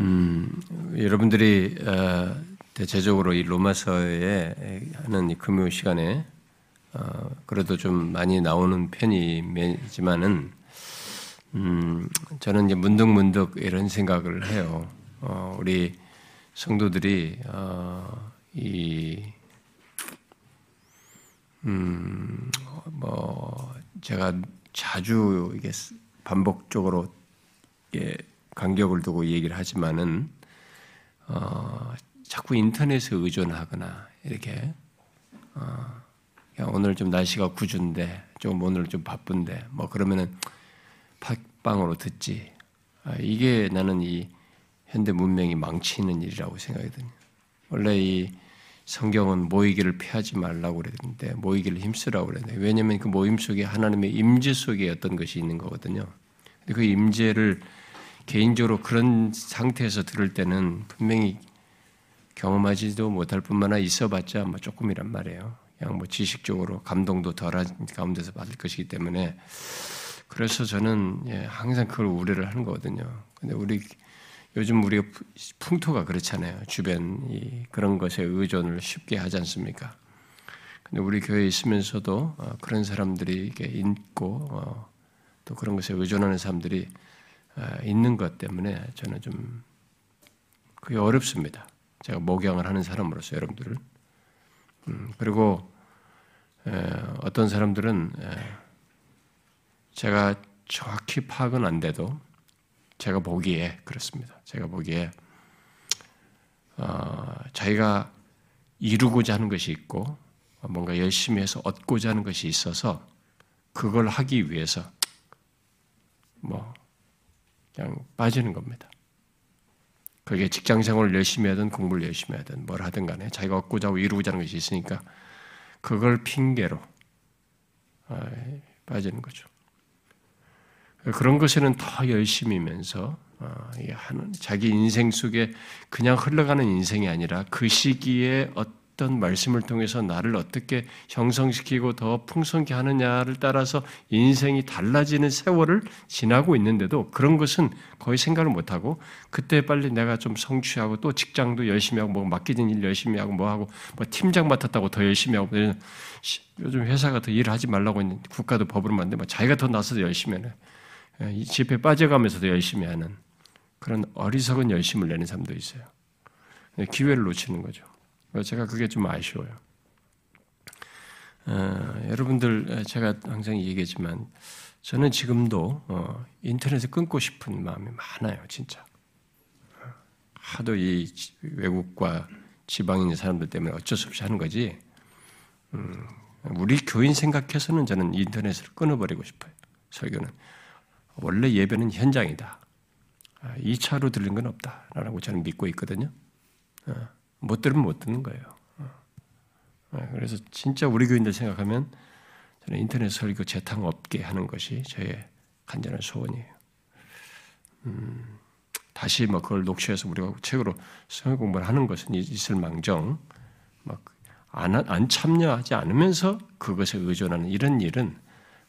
음, 여러분들이 어, 대체적으로 이 로마서에 하는 이 금요 시간에 어, 그래도 좀 많이 나오는 편이지만은 음, 저는 이제 문득문득 이런 생각을 해요. 어, 우리 성도들이 어, 이 음, 뭐 제가 자주 이게 반복적으로 예, 간격을 두고 얘기를 하지만은 어, 자꾸 인터넷에 의존하거나 이렇게 어, 오늘 좀 날씨가 구준데 좀 오늘 좀 바쁜데 뭐 그러면은 팟빵으로 듣지. 아, 이게 나는 이 현대 문명이 망치는 일이라고 생각이 듭니다. 원래 이 성경은 모이기를 피하지 말라고 그랬는데 모이기를 힘쓰라고 그랬는데 왜냐하면 그 모임 속에 하나님의 임재 속에 어떤 것이 있는 거거든요. 그 임재를 개인적으로 그런 상태에서 들을 때는 분명히 경험하지도 못할 뿐만 아니라 있어봤자 뭐 조금이란 말이에요. 그냥 뭐 지식적으로 감동도 덜한 가운데서 받을 것이기 때문에 그래서 저는 예, 항상 그걸 우려를 하는 거거든요. 근데 우리 요즘 우리가 풍토가 그렇잖아요. 주변 이 그런 것에 의존을 쉽게 하지 않습니까? 근데 우리 교회에 있으면서도 어, 그런 사람들이 있고 어, 또 그런 것에 의존하는 사람들이 아, 있는 것 때문에 저는 좀 그게 어렵습니다. 제가 목양을 하는 사람으로서 여러분들을 음, 그리고 어떤 사람들은 제가 정확히 파악은 안 돼도 제가 보기에 그렇습니다. 제가 보기에 어, 자기가 이루고자 하는 것이 있고 뭔가 열심히 해서 얻고자 하는 것이 있어서 그걸 하기 위해서 뭐 그냥 빠지는 겁니다. 그게 직장 생활을 열심히 하든 공부를 열심히 하든 뭘 하든 간에 자기가 얻고자 하고 이루고자 하는 것이 있으니까 그걸 핑계로 아, 빠지는 거죠. 그런 것에는 더 열심히면서 어, 자기 인생 속에 그냥 흘러가는 인생이 아니라 그 시기에 어떤 말씀을 통해서 나를 어떻게 형성시키고 더 풍성케 하느냐를 따라서 인생이 달라지는 세월을 지나고 있는데도 그런 것은 거의 생각을 못하고 그때 빨리 내가 좀 성취하고 또 직장도 열심히 하고 뭐 맡기진 일 열심히 하고 뭐 하고 뭐 팀장 맡았다고 더 열심히 하고 요즘 회사가 더 일을 하지 말라고 있는 국가도 법으로 만든 뭐 자기가 더 나서서 열심히 하는 이 집에 빠져가면서도 열심히 하는 그런 어리석은 열심을 내는 사람도 있어요. 기회를 놓치는 거죠. 제가 그게 좀 아쉬워요. 어, 여러분들 제가 항상 얘기하지만 저는 지금도 어, 인터넷을 끊고 싶은 마음이 많아요, 진짜. 하도 이 외국과 있는 사람들 때문에 어쩔 수 없이 하는 거지. 음, 우리 교인 생각해서는 저는 인터넷을 끊어버리고 싶어요. 설교는 원래 예배는 현장이다. 2차로 아, 들린 건 없다라고 저는 믿고 있거든요. 어. 못 들으면 못 듣는 거예요. 어. 어, 그래서 진짜 우리 교인들 생각하면 저는 인터넷 설교 재탕 없게 하는 것이 저의 간절한 소원이에요. 음, 다시 뭐 그걸 녹취해서 우리가 책으로 성경 공부를 하는 것은 있을 망정, 막안 안 참여하지 않으면서 그것에 의존하는 이런 일은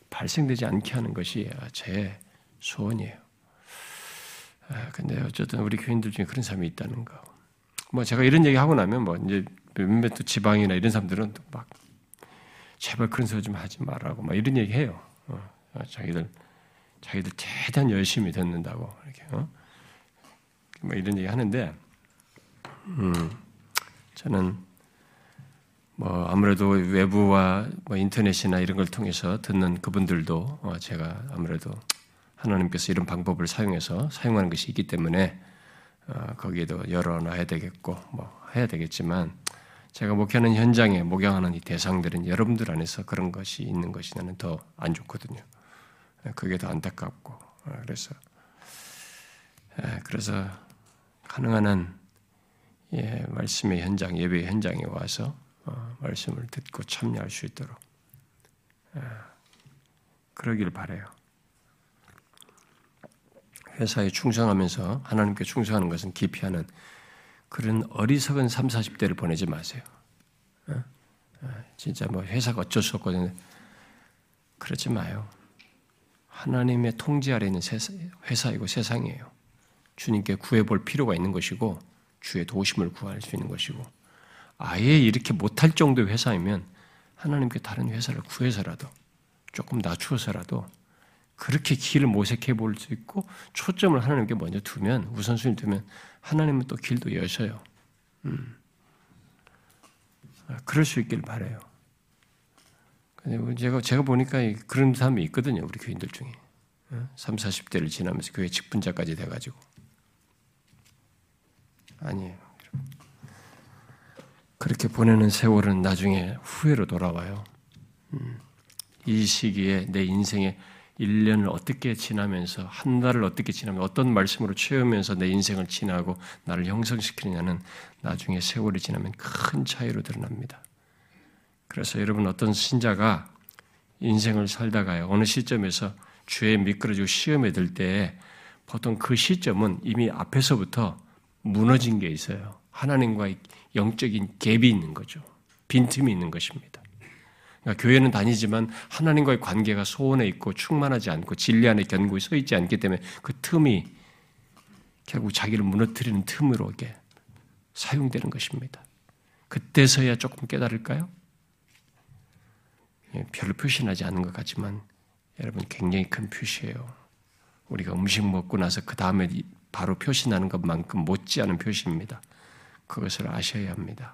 발생되지 않게 하는 것이 제 소원이에요. 아, 근데 어쨌든 우리 교인들 중에 그런 사람이 있다는 거. 뭐 제가 이런 얘기 하고 나면 뭐 이제 몇몇 또 지방이나 이런 사람들은 막 제발 그런 소리 좀 하지 말라고 막 이런 얘기 해요. 어, 자기들 자기들 최대한 열심히 듣는다고 이렇게 어? 뭐 이런 얘기 하는데 음, 저는 뭐 아무래도 외부와 뭐 인터넷이나 이런 걸 통해서 듣는 그분들도 어, 제가 아무래도 하나님께서 이런 방법을 사용해서 사용하는 것이 있기 때문에 어, 거기에도 열어놔야 되겠고 뭐 해야 되겠지만 제가 목회하는 현장에 목양하는 이 대상들은 여러분들 안에서 그런 것이 있는 것이 나는 더 안 좋거든요. 예, 그게 더 안타깝고 어, 그래서 예, 그래서 가능한 한 예, 말씀의 현장 예배 현장에 와서 어, 말씀을 듣고 참여할 수 있도록 그러길 바래요. 회사에 충성하면서 하나님께 충성하는 것은 기피하는 그런 어리석은 3, 40대를 보내지 마세요. 어? 어, 진짜 뭐 회사가 어쩔 수 없거든요. 그러지 마요. 하나님의 통제 아래 있는 회사이고 세상이에요. 주님께 구해볼 필요가 있는 것이고 주의 도심을 구할 수 있는 것이고 아예 이렇게 못할 정도의 회사이면 하나님께 다른 회사를 구해서라도 조금 낮추어서라도 그렇게 길을 모색해 볼 수 있고 초점을 하나님께 먼저 두면 우선순위 두면 하나님은 또 길도 여셔요. 음. 아, 그럴 수 있길 바래요. 제가 제가 보니까 그런 사람이 있거든요. 우리 교인들 중에 3, 40대를 지나면서 교회 직분자까지 돼 가지고 아니에요. 그렇게 보내는 세월은 나중에 후회로 돌아와요. 음. 이 시기에 내 인생의 1년을 어떻게 지나면서 한 달을 어떻게 지나면 어떤 말씀으로 채우면서 내 인생을 지나고 나를 형성시키느냐는 나중에 세월이 지나면 큰 차이로 드러납니다. 그래서 여러분 어떤 신자가 인생을 살다가요 어느 시점에서 죄에 미끄러지고 시험에 들 때 보통 그 시점은 이미 앞에서부터 무너진 게 있어요. 하나님과의 영적인 갭이 있는 거죠. 빈틈이 있는 것입니다. 그러니까 교회는 다니지만 하나님과의 관계가 소원해 있고 충만하지 않고 진리 안에 견고히 서 있지 않기 때문에 그 틈이 결국 자기를 무너뜨리는 틈으로 이게 사용되는 것입니다. 그때서야 조금 깨달을까요? 예, 별로 표시나지 않은 것 같지만 여러분 굉장히 큰 표시예요. 우리가 음식 먹고 나서 그 다음에 바로 표시나는 것만큼 못지않은 표시입니다. 그것을 아셔야 합니다.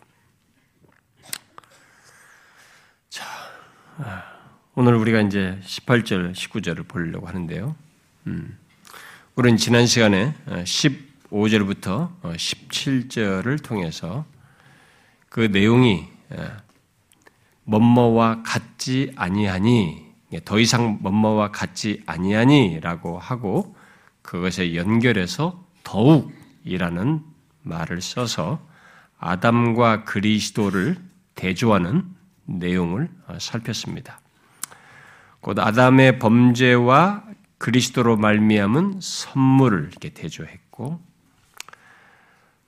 자, 아, 오늘 우리가 이제 18절, 19절을 보려고 하는데요. 음, 우리는 지난 시간에 15절부터 17절을 통해서 그 내용이 뭐뭐와 같지 아니하니 더 이상 뭐뭐와 같지 아니하니라고 하고 그것에 연결해서 더욱이라는 말을 써서 아담과 그리스도를 대조하는 내용을 살폈습니다. 곧 아담의 범죄와 그리스도로 말미암은 선물을 이렇게 대조했고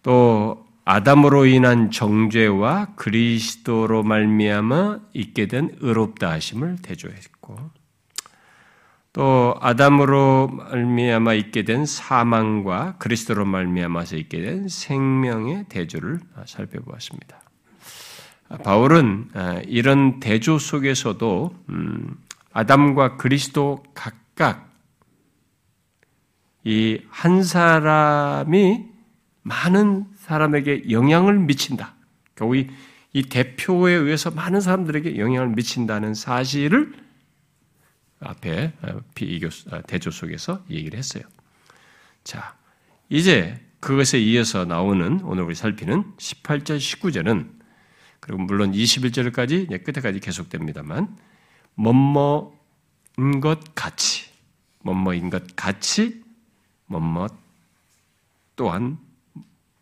또 아담으로 인한 정죄와 그리스도로 말미암아 있게 된 의롭다 하심을 대조했고 또 아담으로 말미암아 있게 된 사망과 그리스도로 말미암아서 있게 된 생명의 대조를 살펴보았습니다. 바울은 이런 대조 속에서도 음, 아담과 그리스도 각각 이 한 사람이 많은 사람에게 영향을 미친다. 결국 이, 이 대표에 의해서 많은 사람들에게 영향을 미친다는 사실을 앞에 어, 비교 어, 대조 속에서 얘기를 했어요. 자, 이제 그것에 이어서 나오는 오늘 우리 살피는 18절, 19절은 그리고 물론 21절까지 끝에까지 계속됩니다만 뭐뭐인 것 같이 뭐뭐인 것 같이 뭐뭐 또한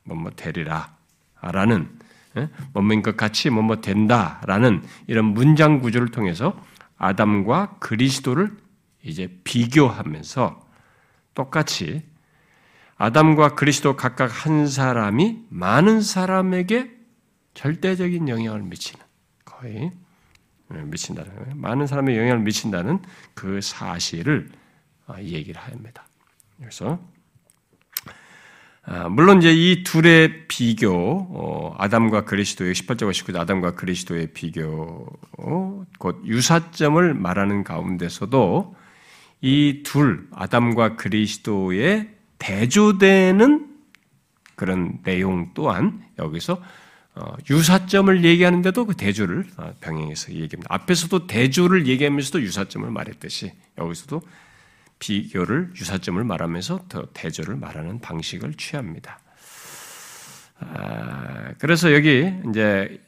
뭐뭐 되리라 라는 예? 뭐뭐인 것 같이 뭐뭐 된다라는 이런 문장 구조를 통해서 아담과 그리스도를 이제 비교하면서 똑같이 아담과 그리스도 각각 한 사람이 많은 사람에게 절대적인 영향을 미치는 거의 예, 미친다는 거예요. 많은 사람의 영향을 미친다는 그 사실을 아, 얘기를 합니다. 그래서 아, 물론 이제 이 둘의 비교, 어, 아담과 그리스도의 18절과 19절 아담과 그리스도의 비교, 어, 곧 유사점을 말하는 가운데서도 이 둘 아담과 그리스도의 대조되는 그런 내용 또한 여기서 어, 유사점을 얘기하는데도 그 대조를 병행해서 얘기합니다. 앞에서도 대조를 얘기하면서도 유사점을 말했듯이 여기서도 비교를 유사점을 말하면서 더 대조를 말하는 방식을 취합니다. 아, 그래서 여기 이제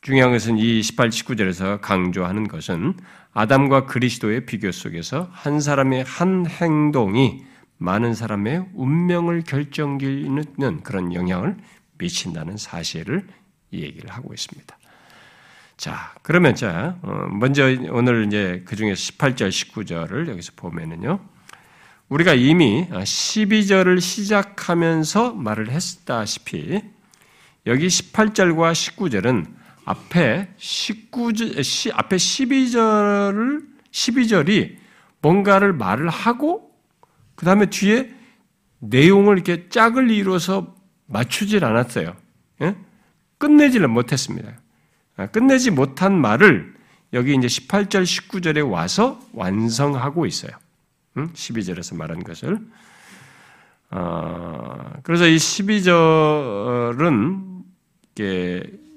중요한 것은 이 18, 19절에서 강조하는 것은 아담과 그리스도의 비교 속에서 한 사람의 한 행동이 많은 사람의 운명을 결정짓는 그런 영향을 미친다는 사실을 얘기를 하고 있습니다. 자, 그러면 자, 어, 먼저 오늘 이제 그 중에 18절, 19절을 여기서 보면은요. 우리가 이미 12절을 시작하면서 말을 했다시피 여기 18절과 19절은 앞에 19절, 앞에 12절을, 12절이 뭔가를 말을 하고 그 다음에 뒤에 내용을 이렇게 짝을 이루어서 맞추질 않았어요. 예? 끝내지를 못했습니다. 아, 끝내지 못한 말을 여기 이제 18절, 19절에 와서 완성하고 있어요. 12절에서 말한 것을. 어, 그래서 이 12절은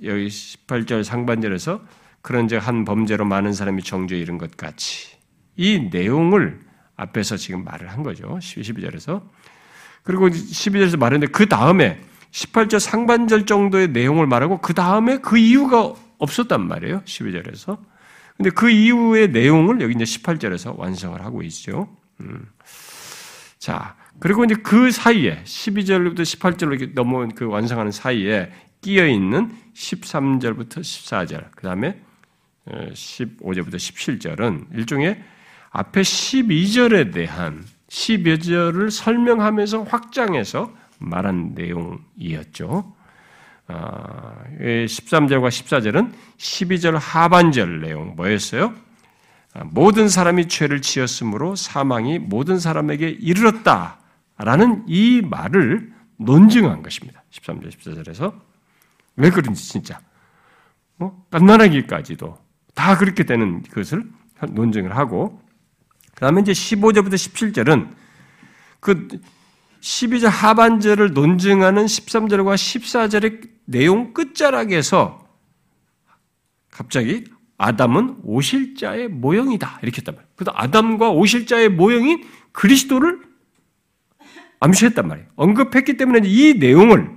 여기 18절 상반절에서 그런즉 한 범죄로 많은 사람이 정죄에 이른 것 같이 이 내용을 앞에서 지금 말을 한 거죠. 12절에서. 그리고 12절에서 말했는데 그 다음에 18절 상반절 정도의 내용을 말하고 그 다음에 그 이유가 없었단 말이에요. 12절에서. 근데 그 이후의 내용을 여기 이제 18절에서 완성을 하고 있죠. 음. 자, 그리고 이제 그 사이에 12절부터 18절로 이렇게 넘어온 그 완성하는 사이에 끼어 있는 13절부터 14절, 그 다음에 15절부터 어, 17절은 일종의 앞에 12절에 대한 12절을 설명하면서 확장해서 말한 내용이었죠. 13절과 아, 14절은 12절 하반절 내용 뭐였어요? 아, 모든 사람이 죄를 지었으므로 사망이 모든 사람에게 이르렀다 라는 이 말을 논증한 것입니다. 13절, 14절에서 왜 그런지 진짜 뭐 깐난하기까지도 다 그렇게 되는 것을 논증을 하고 그 다음에 이제 15절부터 17절은 그 12절 하반절을 논증하는 13절과 14절의 내용 끝자락에서 갑자기 아담은 오실자의 모형이다. 이렇게 했단 말이에요. 그래서 아담과 오실자의 모형인 그리스도를 암시했단 말이에요. 언급했기 때문에 이 내용을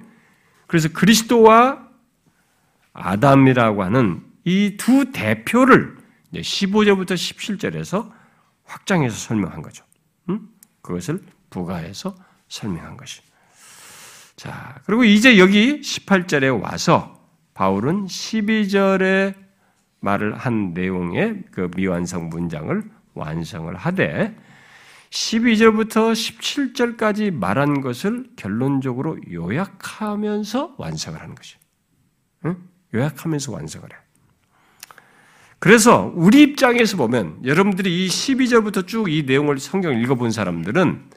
그래서 그리스도와 아담이라고 하는 이 두 대표를 15절부터 17절에서 확장해서 설명한 거죠. 음? 그것을 부가해서 설명한 것이. 자, 그리고 이제 여기 18절에 와서 바울은 12절에 말을 한 내용의 그 미완성 문장을 완성을 하되 12절부터 17절까지 말한 것을 결론적으로 요약하면서 완성을 하는 것이. 응? 요약하면서 완성을 해. 그래서 우리 입장에서 보면 여러분들이 이 12절부터 쭉 이 내용을 성경을 읽어본 사람들은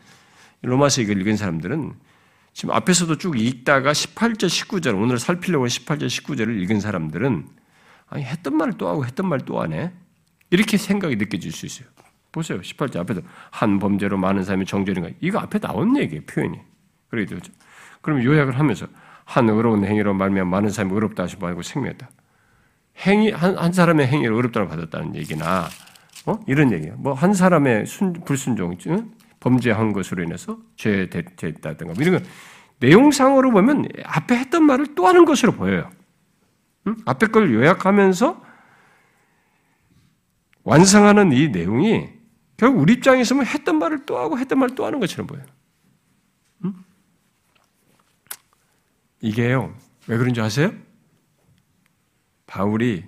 로마서 이걸 읽은 사람들은 지금 앞에서도 쭉 읽다가 18절, 19절 오늘 살피려고 18절, 19절을 읽은 사람들은 아니 했던 말을 또 하고 했던 말 또 하네 이렇게 생각이 느껴질 수 있어요. 보세요. 18절 앞에도 한 범죄로 많은 사람이 정죄인가 이거 앞에 나온 얘기예요. 표현이. 그래도 그럼 요약을 하면서 한 의로운 행위로 말면 많은 사람이 의롭다 하시고 말고 생명했다. 행위 한, 한 사람의 행위를 의롭다고 받았다는 얘기나 어? 이런 얘기야. 뭐한 사람의 순, 불순종, 범죄한 것으로 인해서 죄됐다든가 뭐 이런 건 내용상으로 보면 앞에 했던 말을 또 하는 것으로 보여요. 응? 앞에 걸 요약하면서 완성하는 이 내용이 결국 우리 입장에서 는 했던 말을 또 하고 했던 말을 또 하는 것처럼 보여요. 응? 이게요. 왜 그런지 아세요? 바울이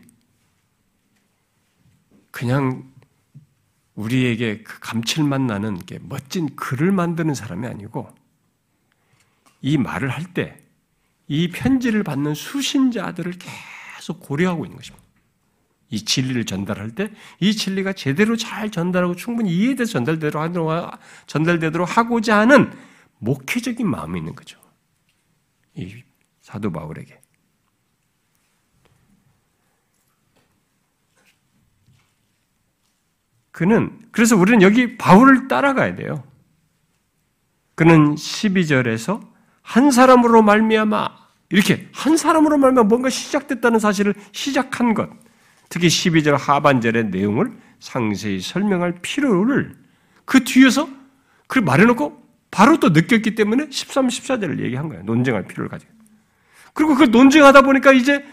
그냥 우리에게 그 감칠맛 나는 멋진 글을 만드는 사람이 아니고 이 말을 할 때 이 편지를 받는 수신자들을 계속 고려하고 있는 것입니다. 이 진리를 전달할 때 이 진리가 제대로 잘 전달하고 충분히 이해돼서 전달대로 하도록, 전달되도록 하고자 하는 목회적인 마음이 있는 거죠. 이 사도 바울에게. 그는 그래서 우리는 여기 바울을 따라가야 돼요. 그는 12절에서 한 사람으로 말미암아 이렇게 한 사람으로 말미암아 뭔가 시작됐다는 사실을 시작한 것. 특히 12절 하반절의 내용을 상세히 설명할 필요를 그 뒤에서 그 말해놓고 바로 또 느꼈기 때문에 13, 14절을 얘기한 거예요. 논쟁할 필요를 가지고. 그리고 그 논쟁하다 보니까 이제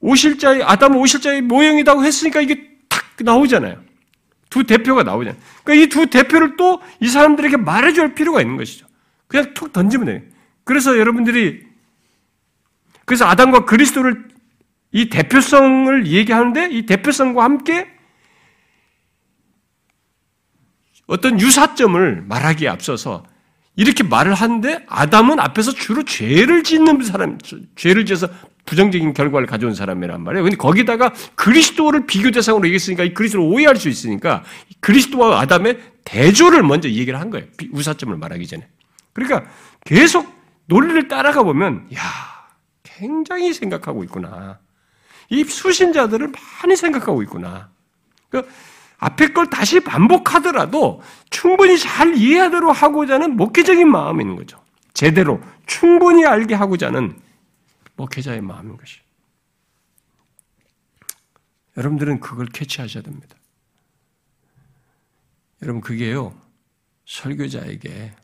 오실자의, 아담 오실자의 모형이라고 했으니까 이게 탁 나오잖아요. 두 대표가 나오잖아요. 그러니까 이 두 대표를 또 이 사람들에게 말해줄 필요가 있는 것이죠. 그냥 툭 던지면 돼요. 그래서 여러분들이 그래서 아담과 그리스도를 이 대표성을 얘기하는데 이 대표성과 함께 어떤 유사점을 말하기에 앞서서 이렇게 말을 하는데 아담은 앞에서 주로 죄를 짓는 사람, 죄를 지어서 부정적인 결과를 가져온 사람이란 말이에요. 근데 거기다가 그리스도를 비교 대상으로 얘기했으니까 이 그리스도를 오해할 수 있으니까 그리스도와 아담의 대조를 먼저 얘기를 한 거예요. 우사점을 말하기 전에. 그러니까 계속 논리를 따라가 보면, 야, 굉장히 생각하고 있구나. 이 수신자들을 많이 생각하고 있구나. 그러니까 앞에 걸 다시 반복하더라도 충분히 잘 이해하도록 하고자 하는 목회적인 마음이 있는 거죠. 제대로 충분히 알게 하고자 하는 목회자의 마음인 것이. 여러분들은 그걸 캐치하셔야 됩니다. 여러분 그게요 설교자에게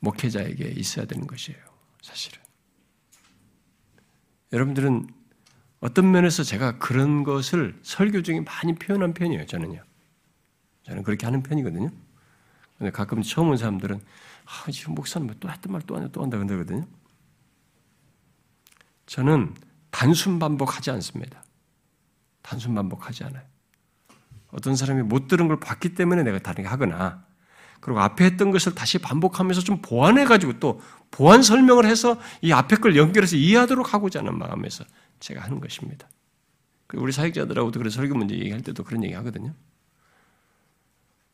목회자에게 있어야 되는 것이에요. 사실은 여러분들은 어떤 면에서 제가 그런 것을 설교 중에 많이 표현한 편이에요. 저는요. 저는 그렇게 하는 편이거든요. 근데 가끔 처음 온 사람들은 아, 지금 목사님 뭐또 했던 말 또 한다 또 한다 그러거든요. 저는 단순 반복하지 않습니다. 단순 반복하지 않아요. 어떤 사람이 못 들은 걸 봤기 때문에 내가 다르게 하거나 그리고 앞에 했던 것을 다시 반복하면서 좀 보완해가지고 또 보완 설명을 해서 이 앞에 걸 연결해서 이해하도록 하고자 하는 마음에서 제가 하는 것입니다. 우리 사역자들하고도 그런 설교 문제 얘기할 때도 그런 얘기 하거든요.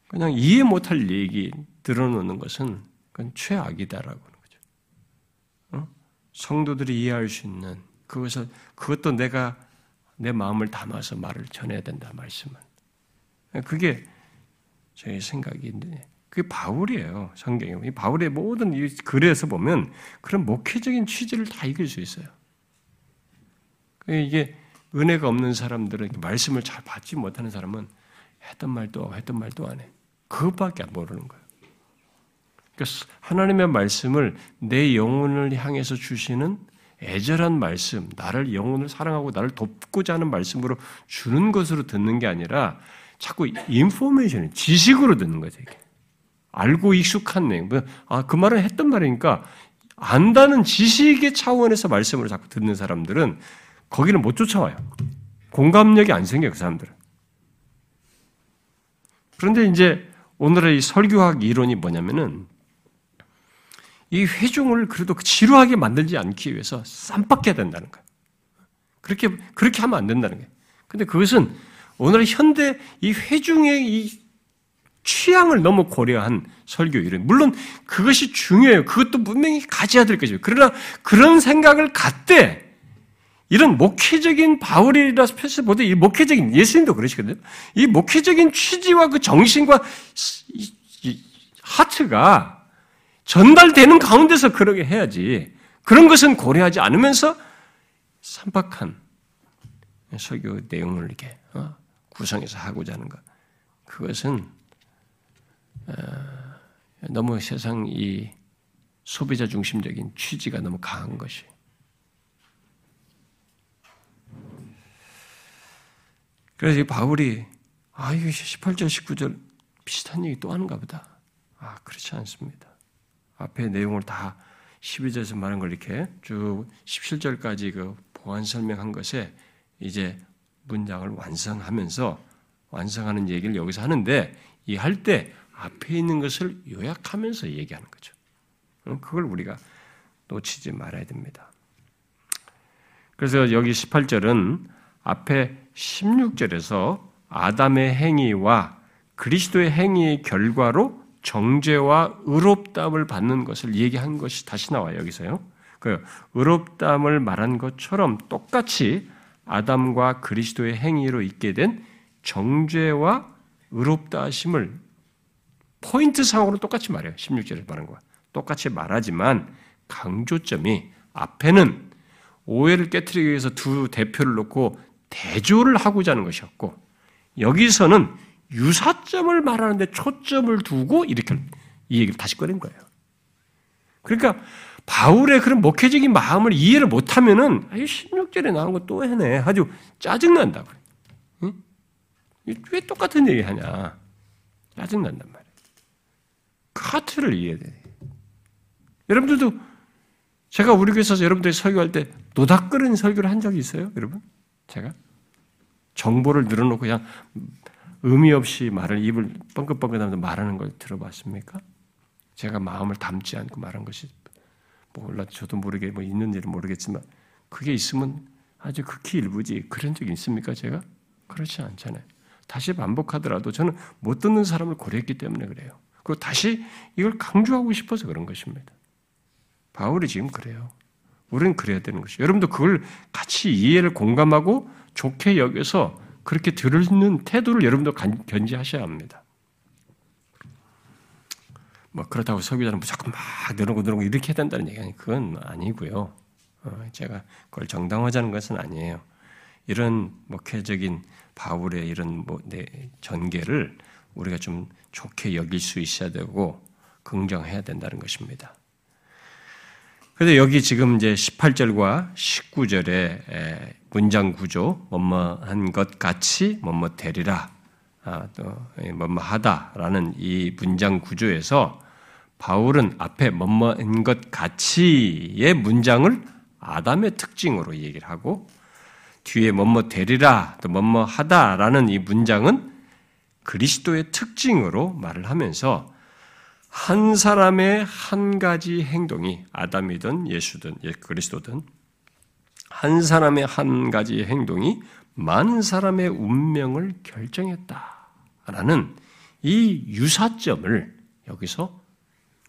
그냥 이해 못할 얘기 들어놓는 것은 그건 최악이다라고 하는 거죠. 어? 성도들이 이해할 수 있는 그것을 그것도 내가 내 마음을 담아서 말을 전해야 된다 말씀은 그게 제 생각인데 그게 바울이에요. 성경에. 이 바울의 모든 이 글에서 보면 그런 목회적인 취지를 다 읽을 수 있어요. 이게 은혜가 없는 사람들은 말씀을 잘 받지 못하는 사람은 했던 말도 했던 말도 안 해. 그것밖에 모르는 거예요. 그러니까 하나님의 말씀을 내 영혼을 향해서 주시는 애절한 말씀, 나를 영혼을 사랑하고 나를 돕고자 하는 말씀으로 주는 것으로 듣는 게 아니라 자꾸 인포메이션, 지식으로 듣는 거죠. 이게. 알고 익숙한 내용. 뭐, 아, 그 말은 했던 말이니까 안다는 지식의 차원에서 말씀을 자꾸 듣는 사람들은 거기는 못 쫓아와요. 공감력이 안 생겨요, 그 사람들은. 그런데 이제 오늘의 이 설교학 이론이 뭐냐면은 이 회중을 그래도 지루하게 만들지 않기 위해서 쌈박해야 된다는 거예요. 그렇게, 그렇게 하면 안 된다는 거예요. 근데 그것은 오늘 현대 이 회중의 이 취향을 너무 고려한 설교 이론. 물론 그것이 중요해요. 그것도 분명히 가져야 될 것이에요. 그러나 그런 생각을 갖되 이런 목회적인 바울이라 표시보다 이 목회적인 예수님도 그러시거든요. 이 목회적인 취지와 그 정신과 하트가 전달되는 가운데서 그러게 해야지. 그런 것은 고려하지 않으면서 삼박한 설교 내용을 이렇게 어, 구성해서 하고자 하는 것. 그것은 어, 너무 세상 이 소비자 중심적인 취지가 너무 강한 것이. 그래서 이 바울이 아, 이게 18절, 19절 비슷한 얘기 또 하는가 보다. 아, 그렇지 않습니다. 앞에 내용을 다 12절에서 말한 걸 이렇게 쭉 17절까지 그 보완 설명한 것에 이제 문장을 완성하면서 완성하는 얘기를 여기서 하는데 이 할 때 앞에 있는 것을 요약하면서 얘기하는 거죠. 그걸 우리가 놓치지 말아야 됩니다. 그래서 여기 18절은 앞에 16절에서 아담의 행위와 그리스도의 행위의 결과로 정죄와 의롭담을 받는 것을 얘기한 것이 다시 나와요, 여기서요. 그 의롭담을 말한 것처럼 똑같이 아담과 그리스도의 행위로 있게 된 정죄와 의롭다 하심을 포인트 상으로 똑같이 말해요. 16절에 말한 거와. 똑같이 말하지만 강조점이 앞에는 오해를 깨뜨리기 위해서 두 대표를 놓고 대조를 하고자 하는 것이었고 여기서는 유사점을 말하는데 초점을 두고 이렇게 이 얘기를 다시 꺼낸 거예요. 그러니까 바울의 그런 목회적인 마음을 이해를 못하면은 아유 16절에 나온 거 또 해네 아주 짜증 난다 응? 왜 똑같은 얘기 하냐 짜증 난단 말이에요. 카트를 이해해야 돼. 여러분들도 제가 우리 교회에서 여러분들이 설교할 때 노닥거리는 설교를 한 적이 있어요, 여러분? 제가 정보를 늘어놓고 그냥 의미 없이 말을 입을 뻥긋뻥긋하면서 말하는 걸 들어봤습니까? 제가 마음을 담지 않고 말한 것이 몰라 저도 모르게 뭐 있는지는 모르겠지만 그게 있으면 아주 극히 일부지 그런 적이 있습니까 제가 그렇지 않잖아요. 다시 반복하더라도 저는 못 듣는 사람을 고려했기 때문에 그래요. 그리고 다시 이걸 강조하고 싶어서 그런 것입니다. 바울이 지금 그래요. 우리는 그래야 되는 것이죠. 여러분도 그걸 같이 이해를 공감하고 좋게 여겨서 그렇게 들는 태도를 여러분도 견지하셔야 합니다. 뭐 그렇다고 설교자는 무조건 막 늘어고 늘어고 이렇게 해야 된다는 얘기 아니 그건 아니고요. 어, 제가 그걸 정당화하자는 것은 아니에요. 이런 목회적인 바울의 이런 뭐, 네, 전개를 우리가 좀 좋게 여길 수 있어야 되고 긍정해야 된다는 것입니다. 그래서 여기 지금 이제 18절과 19절의 문장 구조, 뭐뭐한 것 같이 뭐뭐 되리라, 아, 또 뭐뭐 하다라는 이 문장 구조에서 바울은 앞에 뭐뭐한 것 같이의 문장을 아담의 특징으로 얘기를 하고 뒤에 뭐뭐 되리라 또 뭐뭐 하다라는 이 문장은 그리스도의 특징으로 말을 하면서 한 사람의 한 가지 행동이 아담이든 예수든 예, 그리스도든 한 사람의 한 가지 행동이 많은 사람의 운명을 결정했다라는 이 유사점을 여기서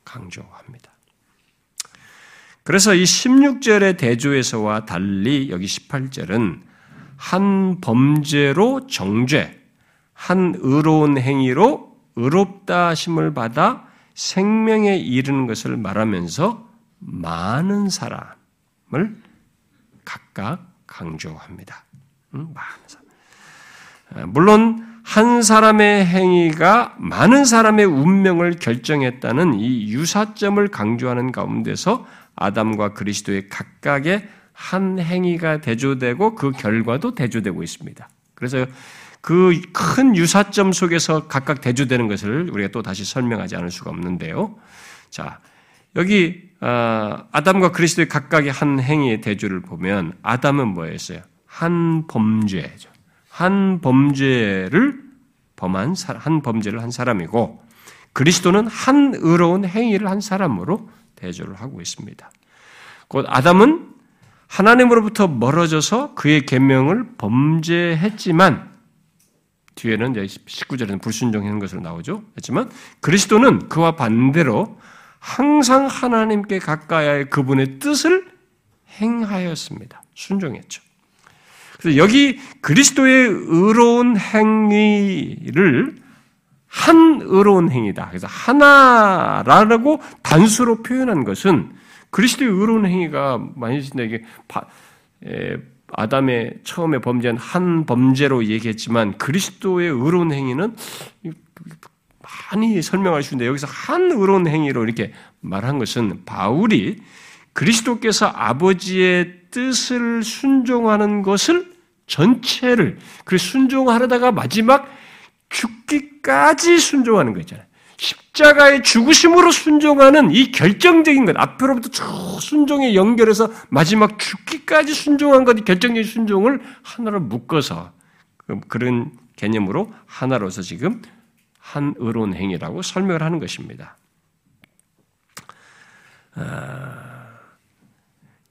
강조합니다. 그래서 이 16절의 대조에서와 달리 여기 18절은 한 범죄로 정죄, 한 의로운 행위로 의롭다 하심을 받아 생명에 이르는 것을 말하면서 많은 사람을 각각 강조합니다. 음, 많은 사람. 아, 물론 한 사람의 행위가 많은 사람의 운명을 결정했다는 이 유사점을 강조하는 가운데서 아담과 그리스도의 각각의 한 행위가 대조되고 그 결과도 대조되고 있습니다. 그래서 그 큰 유사점 속에서 각각 대조되는 것을 우리가 또 다시 설명하지 않을 수가 없는데요. 자, 여기 아, 아담과 그리스도의 각각의 한 행위의 대조를 보면 아담은 뭐였어요? 한 범죄죠. 한 범죄를 범한 한 범죄를 한 사람이고 그리스도는 한 의로운 행위를 한 사람으로 대조를 하고 있습니다. 곧 아담은 하나님으로부터 멀어져서 그의 계명을 범죄했지만 뒤에는 이제 19절에는 불순종하는 것으로 나오죠. 했지만 그리스도는 그와 반대로 항상 하나님께 가까이의 그분의 뜻을 행하였습니다. 순종했죠. 그래서 여기 그리스도의 의로운 행위를 한 의로운 행위다. 그래서 하나라고 단수로 표현한 것은 그리스도의 의로운 행위가 만일신다 이게 아담의 처음에 범죄한 한 범죄로 얘기했지만 그리스도의 의로운 행위는 많이 설명할 수 있는데 여기서 한 의로운 행위로 이렇게 말한 것은 바울이 그리스도께서 아버지의 뜻을 순종하는 것을 전체를 그 순종하려다가 마지막 죽기까지 순종하는 거 있잖아요. 십자가의 죽으심으로 순종하는 이 결정적인 것, 앞으로부터 쭉 순종에 연결해서 마지막 죽기까지 순종한 것, 이 결정적인 순종을 하나로 묶어서 그, 그런 개념으로 하나로서 지금 한 의로운 행위라고 설명을 하는 것입니다. 아,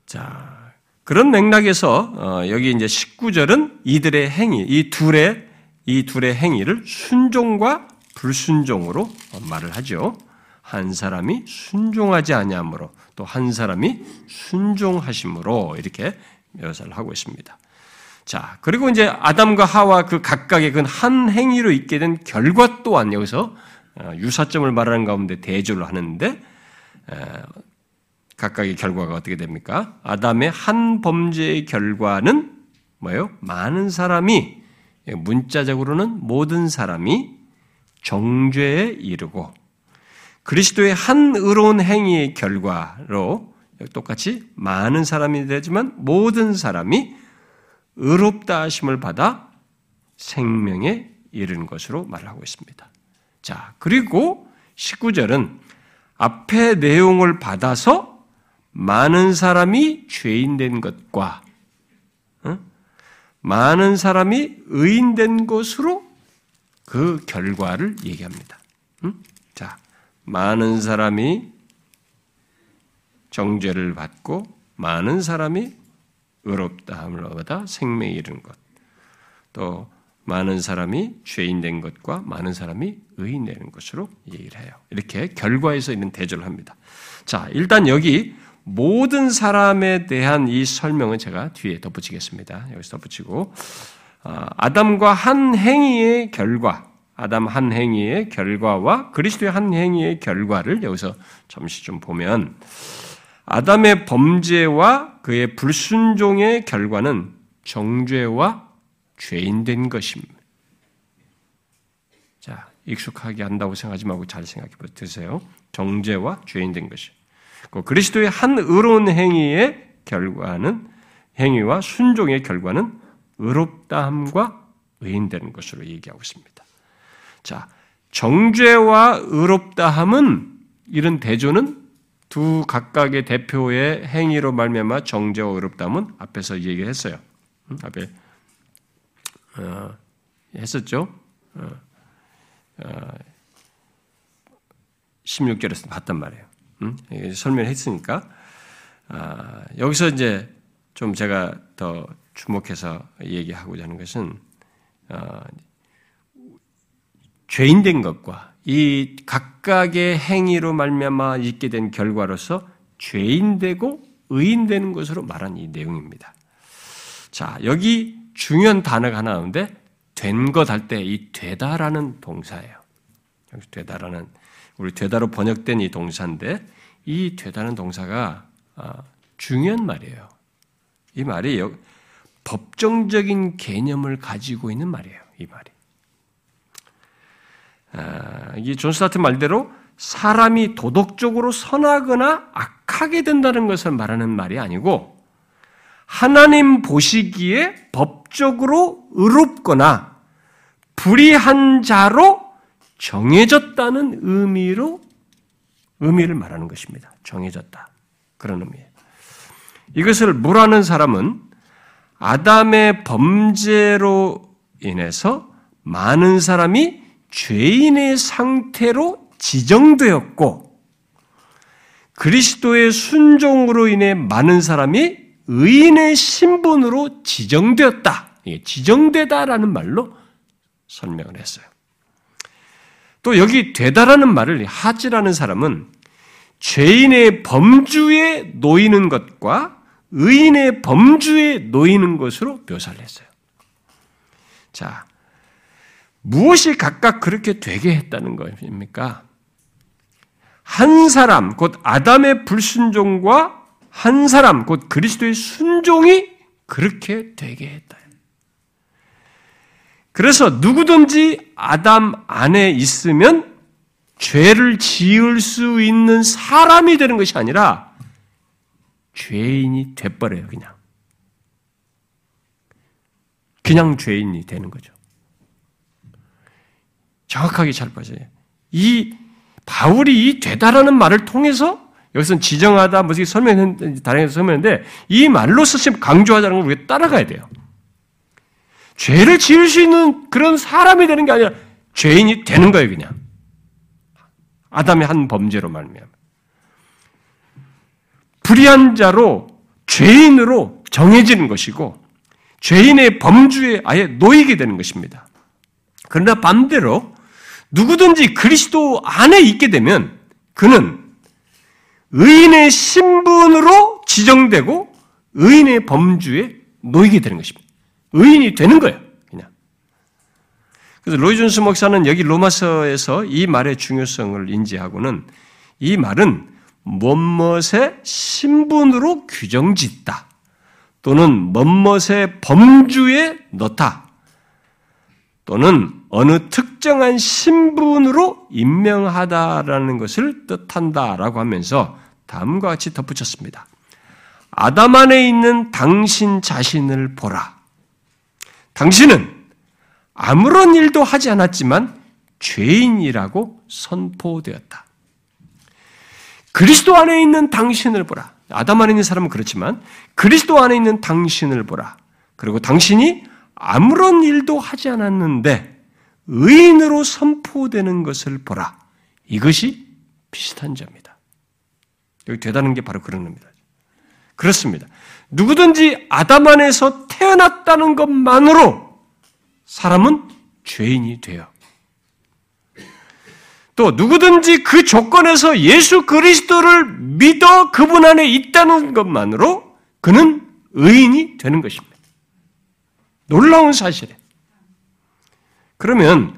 자, 그런 맥락에서 어, 여기 이제 19절은 이들의 행위, 이 둘의 이 둘의 행위를 순종과 불순종으로 말을 하죠. 한 사람이 순종하지 아니함으로 또 한 사람이 순종하심으로 이렇게 묘사를 하고 있습니다. 자, 그리고 이제 아담과 하와 그 각각의 그 한 행위로 있게 된 결과 또한 여기서 어, 유사점을 말하는 가운데 대조를 하는데 각각의 결과가 어떻게 됩니까? 아담의 한 범죄의 결과는 뭐예요? 많은 사람이 문자적으로는 모든 사람이 정죄에 이르고 그리스도의 한 의로운 행위의 결과로 똑같이 많은 사람이 되지만 모든 사람이 의롭다 하심을 받아 생명에 이르는 것으로 말하고 있습니다. 자, 그리고 19절은 앞의 내용을 받아서 많은 사람이 죄인된 것과 많은 사람이 의인된 것으로 그 결과를 얘기합니다. 자, 많은 사람이 정죄를 받고 많은 사람이 의롭다함을 얻어 생명에 이르는 것. 또 많은 사람이 죄인 된 것과 많은 사람이 의인 되는 것으로 얘기를 해요. 이렇게 결과에서 있는 대조를 합니다. 자, 일단 여기 모든 사람에 대한 이 설명은 제가 뒤에 덧붙이겠습니다. 여기서 덧붙이고 아, 아담과 한 행위의 결과, 아담 한 행위의 결과와 그리스도의 한 행위의 결과를 여기서 잠시 좀 보면 아담의 범죄와 그의 불순종의 결과는 정죄와 죄인된 것입니다. 자, 익숙하게 한다고 생각하지 말고 잘 생각해 보세요. 정죄와 죄인된 것이. 그리스도의 한 의로운 행위의 결과는 행위와 순종의 결과는 의롭다함과 의인되는 것으로 얘기하고 있습니다. 자, 정죄와 의롭다함은 이런 대조는 두 각각의 대표의 행위로 말미암아 정죄와 의롭다함은 앞에서 얘기했어요. 앞에 어, 했었죠. 어, 어, 16절에서 봤단 말이에요. 음? 설명했으니까 아, 여기서 이제 좀 제가 더 주목해서 얘기하고자 하는 것은 어, 죄인된 것과 이 각각의 행위로 말미암아 있게 된 결과로서 죄인 되고 의인 되는 것으로 말한 이 내용입니다. 자, 여기 중요한 단어가 하나 나오는데 된 것 할 때 이 되다라는 동사예요. 여기 되다라는 우리 되다로 번역된 이 동사인데 이 되다는 동사가 아, 중요한 말이에요. 이 말이 법정적인 개념을 가지고 있는 말이에요. 이 말이. 아, 이존 스타트 말대로 사람이 도덕적으로 선하거나 악하게 된다는 것을 말하는 말이 아니고 하나님 보시기에 법적으로 의롭거나 불의한 자로 정해졌다는 의미로 의미를 말하는 것입니다. 정해졌다. 그런 의미예요. 이것을 물하는 사람은 아담의 범죄로 인해서 많은 사람이 죄인의 상태로 지정되었고 그리스도의 순종으로 인해 많은 사람이 의인의 신분으로 지정되었다. 지정되다라는 말로 설명을 했어요. 또 여기 되다라는 말을 하지라는 사람은 죄인의 범주에 놓이는 것과 의인의 범주에 놓이는 것으로 묘사를 했어요. 자, 무엇이 각각 그렇게 되게 했다는 것입니까? 한 사람, 곧 아담의 불순종과 한 사람, 곧 그리스도의 순종이 그렇게 되게 했다. 그래서 누구든지 아담 안에 있으면 죄를 지을 수 있는 사람이 되는 것이 아니라 죄인이 돼버려요, 그냥. 그냥 죄인이 되는 거죠. 정확하게 잘 빠져요. 이 바울이 이 되다라는 말을 통해서 여기서는 지정하다, 무슨 설명했, 다른 에서 설명했는데 이 말로서 지금 강조하자는 걸 우리가 따라가야 돼요. 죄를 지을 수 있는 그런 사람이 되는 게 아니라 죄인이 되는 거예요, 그냥. 아담의 한 범죄로 말미암아. 불의한 자로 죄인으로 정해지는 것이고 죄인의 범주에 아예 놓이게 되는 것입니다. 그러나 반대로 누구든지 그리스도 안에 있게 되면 그는 의인의 신분으로 지정되고 의인의 범주에 놓이게 되는 것입니다. 의인이 되는 거예요. 그냥. 그래서 로이존스 목사는 여기 로마서에서 이 말의 중요성을 인지하고는 이 말은 멋멋의 신분으로 규정짓다. 또는 멋멋의 범주에 넣다. 또는 어느 특정한 신분으로 임명하다라는 것을 뜻한다라고 하면서 다음과 같이 덧붙였습니다. 아담 안에 있는 당신 자신을 보라. 당신은 아무런 일도 하지 않았지만 죄인이라고 선포되었다. 그리스도 안에 있는 당신을 보라. 아담 안에 있는 사람은 그렇지만 그리스도 안에 있는 당신을 보라. 그리고 당신이 아무런 일도 하지 않았는데 의인으로 선포되는 것을 보라. 이것이 비슷한 점이다. 여기 되다는 게 바로 그런 겁니다. 그렇습니다. 누구든지 아담 안에서 태어났다는 것만으로 사람은 죄인이 돼요. 또 누구든지 그 조건에서 예수 그리스도를 믿어 그분 안에 있다는 것만으로 그는 의인이 되는 것입니다. 놀라운 사실이에요. 그러면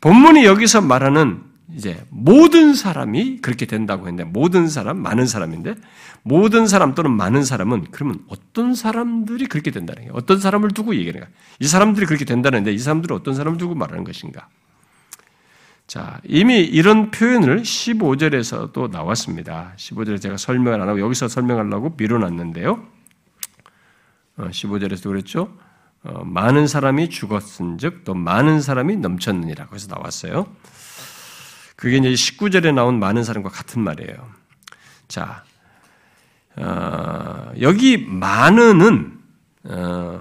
본문이 여기서 말하는 이제 모든 사람이 그렇게 된다고 했는데 모든 사람 많은 사람인데 모든 사람 또는 많은 사람은 그러면 어떤 사람들이 그렇게 된다는 거예요. 어떤 사람을 두고 얘기하는 거야. 이 사람들이 그렇게 된다는데 이 사람들은 어떤 사람을 두고 말하는 것인가? 자, 이미 이런 표현을 15절에서도 나왔습니다. 15절에 제가 설명을 안 하고 여기서 설명하려고 미뤄놨는데요. 15절에서 어, 그랬죠. 어, 많은 사람이 죽었은즉 또 많은 사람이 넘쳤느니라. 그래서 나왔어요. 그게 이제 19절에 나온 많은 사람과 같은 말이에요. 자, 어, 여기 많은은 어,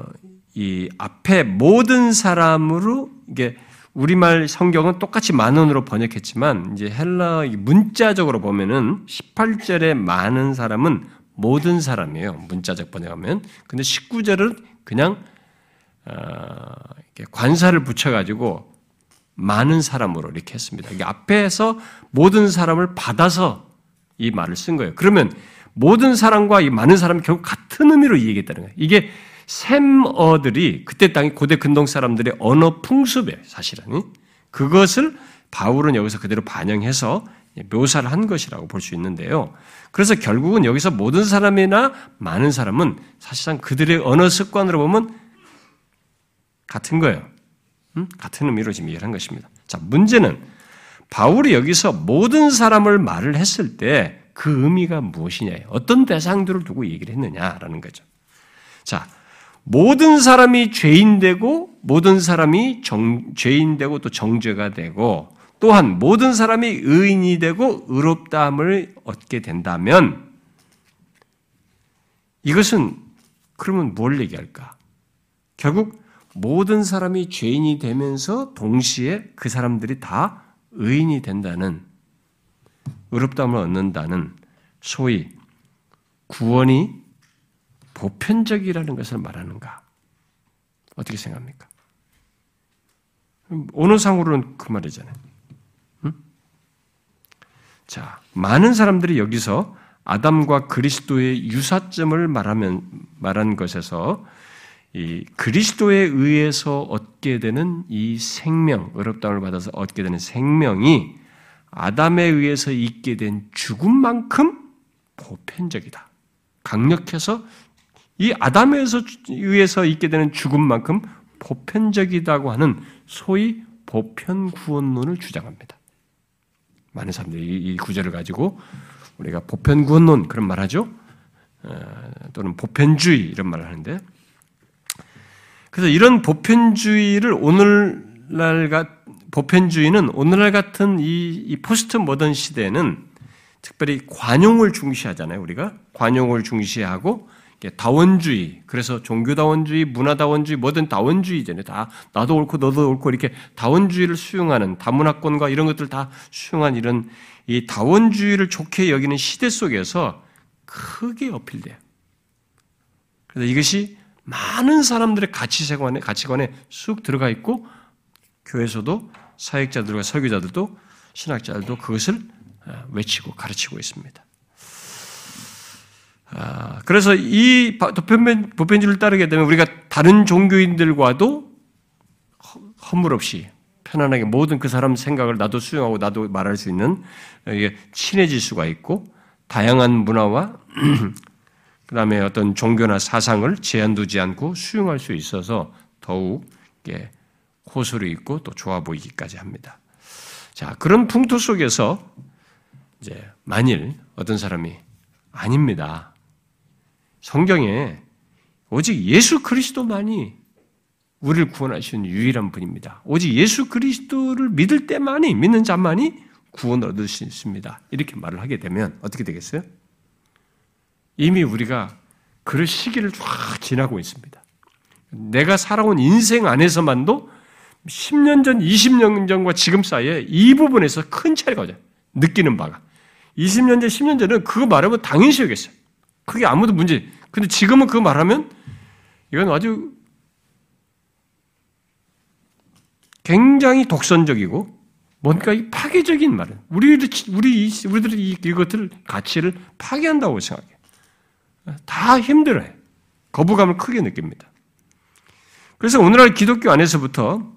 이 앞에 모든 사람으로 이게 우리말 성경은 똑같이 만원으로 번역했지만 이제 헬라 문자적으로 보면은 18절에 많은 사람은 모든 사람이에요. 문자적 번역하면. 근데 19절은 그냥 어, 관사를 붙여가지고 많은 사람으로 이렇게 했습니다. 앞에서 모든 사람을 받아서 이 말을 쓴 거예요. 그러면 모든 사람과 이 많은 사람이 결국 같은 의미로 얘기했다는 거예요. 이게 셈어들이 그때 땅 고대 근동 사람들의 언어 풍습이에요. 사실은 그것을 바울은 여기서 그대로 반영해서 묘사를 한 것이라고 볼 수 있는데요. 그래서 결국은 여기서 모든 사람이나 많은 사람은 사실상 그들의 언어 습관으로 보면 같은 거예요. 음? 같은 의미로 지금 이해한 것입니다. 자, 문제는 바울이 여기서 모든 사람을 말을 했을 때 그 의미가 무엇이냐, 어떤 대상들을 두고 얘기를 했느냐라는 거죠. 자, 모든 사람이 죄인되고 모든 사람이 정, 죄인되고 또 정죄가 되고 또한 모든 사람이 의인이 되고 의롭다함을 얻게 된다면 이것은 그러면 뭘 얘기할까? 결국 모든 사람이 죄인이 되면서 동시에 그 사람들이 다 의인이 된다는 의롭다함을 얻는다는 소위 구원이 보편적이라는 것을 말하는가? 어떻게 생각합니까? 언어상으로는 그 말이잖아요. 응? 자, 많은 사람들이 여기서 아담과 그리스도의 유사점을 말하면 말한 것에서 이 그리스도에 의해서 얻게 되는 이 생명, 의롭다움을 받아서 얻게 되는 생명이 아담에 의해서 있게 된 죽음만큼 보편적이다. 강력해서 이 아담에서 의해서 있게 되는 죽음만큼 보편적이다고 하는 소위 보편 구원론을 주장합니다. 많은 사람들이 이 구절을 가지고 우리가 보편 구원론 그런 말하죠. 어, 또는 보편주의 이런 말을 하는데 그래서 이런 보편주의를 오늘날 보편주의는 오늘날 같은 이, 이 포스트 모던 시대에는 특별히 관용을 중시하잖아요. 우리가 관용을 중시하고 다원주의, 그래서 종교다원주의, 문화다원주의, 뭐든 다원주의잖아요. 다 나도 옳고 너도 옳고 이렇게 다원주의를 수용하는 다문화권과 이런 것들 다 수용한 이런 이 다원주의를 좋게 여기는 시대 속에서 크게 어필돼요. 그래서 이것이 많은 사람들의 가치관에, 가치관에 쑥 들어가 있고 교회에서도 사역자들과 설교자들도 신학자들도 그것을 어, 외치고 가르치고 있습니다. 아, 그래서 이 보편주의를 따르게 되면 우리가 다른 종교인들과도 허물 없이 편안하게 모든 그 사람 생각을 나도 수용하고 나도 말할 수 있는 친해질 수가 있고 다양한 문화와 그 다음에 어떤 종교나 사상을 제한 두지 않고 수용할 수 있어서 더욱 호소리 있고 또 좋아 보이기까지 합니다. 자, 그런 풍토 속에서 이제 만일 어떤 사람이 아닙니다. 성경에 오직 예수 그리스도만이 우리를 구원하시는 유일한 분입니다. 오직 예수 그리스도를 믿을 때만이 믿는 자만이 구원을 얻을 수 있습니다. 이렇게 말을 하게 되면 어떻게 되겠어요? 이미 우리가 그럴 시기를 쫙 지나고 있습니다. 내가 살아온 인생 안에서만도 10년 전, 20년 전과 지금 사이에 이 부분에서 큰 차이가 오죠. 느끼는 바가. 20년 전, 10년 전은 그거 말하면 당연시 여겼어요. 그게 아무도 문제. 근데 지금은 그거 말하면 이건 아주 굉장히 독선적이고 뭔가 파괴적인 말은 우리들 우리 우리들이 이것들 가치를 파괴한다고 생각해. 다 힘들어요. 거부감을 크게 느낍니다. 그래서 오늘날 기독교 안에서부터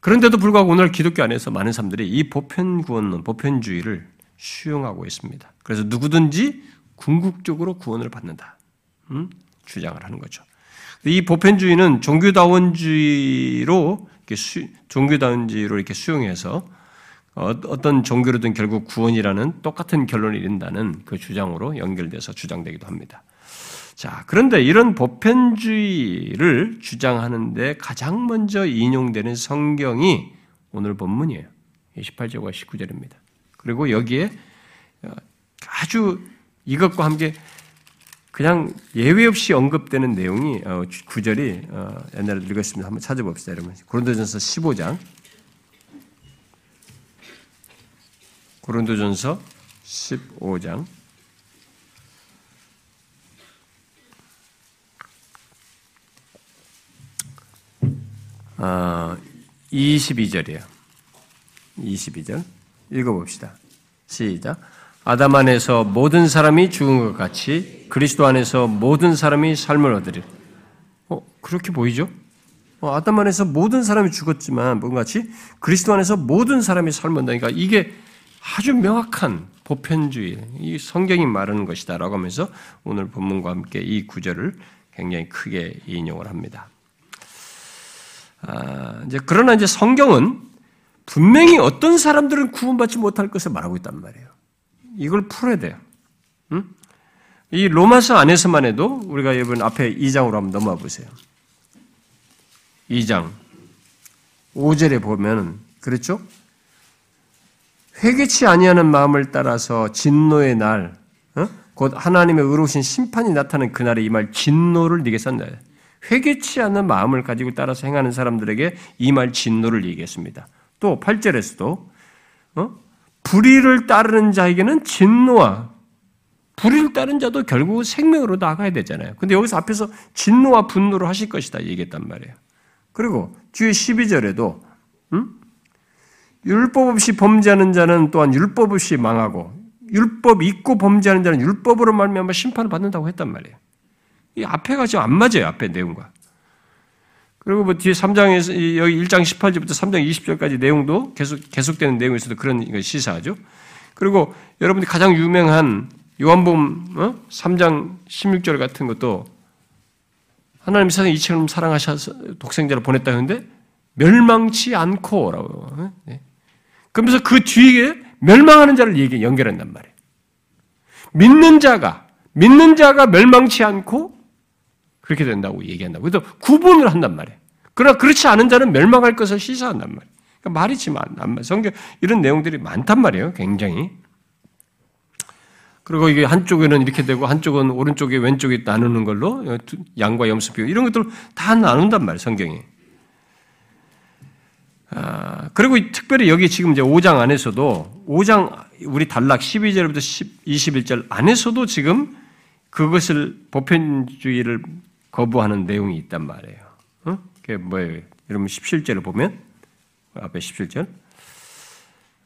그런데도 불구하고 오늘 기독교 안에서 많은 사람들이 이 보편 구원론, 보편주의를 수용하고 있습니다. 그래서 누구든지 궁극적으로 구원을 받는다. 음? 주장을 하는 거죠. 이 보편주의는 종교다원주의로 이렇게 수, 종교다원주의로 이렇게 수용해서 어, 어떤 종교로든 결국 구원이라는 똑같은 결론을 이룬다는 그 주장으로 연결돼서 주장되기도 합니다. 자, 그런데 이런 보편주의를 주장하는데 가장 먼저 인용되는 성경이 오늘 본문이에요. 28절과 19절입니다. 그리고 여기에 아주 이것과 함께 그냥 예외 없이 언급되는 내용이 어, 구절이 어, 옛날에 읽었습니다. 한번 찾아봅시다, 여러분. 고린도전서 15장. 고린도전서 15장. 어, 22절이에요. 22절. 읽어봅시다. 시작. 아담 안에서 모든 사람이 죽은 것 같이 그리스도 안에서 모든 사람이 삶을 얻으리. 어, 그렇게 보이죠? 어, 아담 안에서 모든 사람이 죽었지만 뭔가 같이 그리스도 안에서 모든 사람이 삶을 얻다니까 이게 아주 명확한 보편주의, 이 성경이 말하는 것이다라고 하면서 오늘 본문과 함께 이 구절을 굉장히 크게 인용을 합니다. 아, 이제 그러나 이제 성경은 분명히 어떤 사람들은 구원받지 못할 것을 말하고 있단 말이에요. 이걸 풀어야 돼요. 응? 이 로마서 안에서만 해도 우리가 여러분 앞에 2장으로 한번 넘어와 보세요. 2장 5절에 보면 그렇죠? 회개치 아니하는 마음을 따라서 진노의 날, 어? 곧 하나님의 의로우신 심판이 나타나는 그날에 이말 진노를 네게 싼다. 회개치 않는 마음을 가지고 따라서 행하는 사람들에게 이말 진노를 얘기했습니다. 또 8절에서도 어? 불의를 따르는 자에게는 진노와 불의를 따른 자도 결국 생명으로 나가야 되잖아요. 근데 여기서 앞에서 진노와 분노를 하실 것이다 얘기했단 말이에요. 그리고 뒤에 12절에도 음? 율법 없이 범죄하는 자는 또한 율법 없이 망하고 율법 잊고 범죄하는 자는 율법으로 말미암아 심판을 받는다고 했단 말이에요. 이 앞에가 지금 안 맞아요. 앞에 내용과. 그리고 뭐 뒤에 3장에서 여기 1장 18절부터 3장 20절까지 내용도 계속 계속되는 내용에서도 그런 걸 시사하죠. 그리고 여러분들이 가장 유명한 요한복음 어? 3장 16절 같은 것도 하나님 세상 이처럼 사랑하셔서 독생자를 보냈다 했는데 멸망치 않고라고. 어? 네. 그러면서 그 뒤에 멸망하는 자를 얘기 연결한단 말이에요. 믿는 자가 믿는 자가 멸망치 않고 그렇게 된다고 얘기한다고. 그래서 구분을 한단 말이에요. 그러나 그렇지 않은 자는 멸망할 것을 시사한단 말이에요. 그러니까 말이지만 성경 이런 내용들이 많단 말이에요. 굉장히. 그리고 이게 한쪽에는 이렇게 되고 한쪽은 오른쪽에 왼쪽에 나누는 걸로 양과 염소 비유 이런 것들 다 나눈단 말이에요. 성경이. 아, 그리고 특별히 여기 지금 이제 5장 안에서도 5장 우리 단락 12절부터 10, 21절 안에서도 지금 그것을 보편주의를 거부하는 내용이 있단 말이에요. 어? 그게 뭐예요? 여러분 17절을 보면 앞에 17절.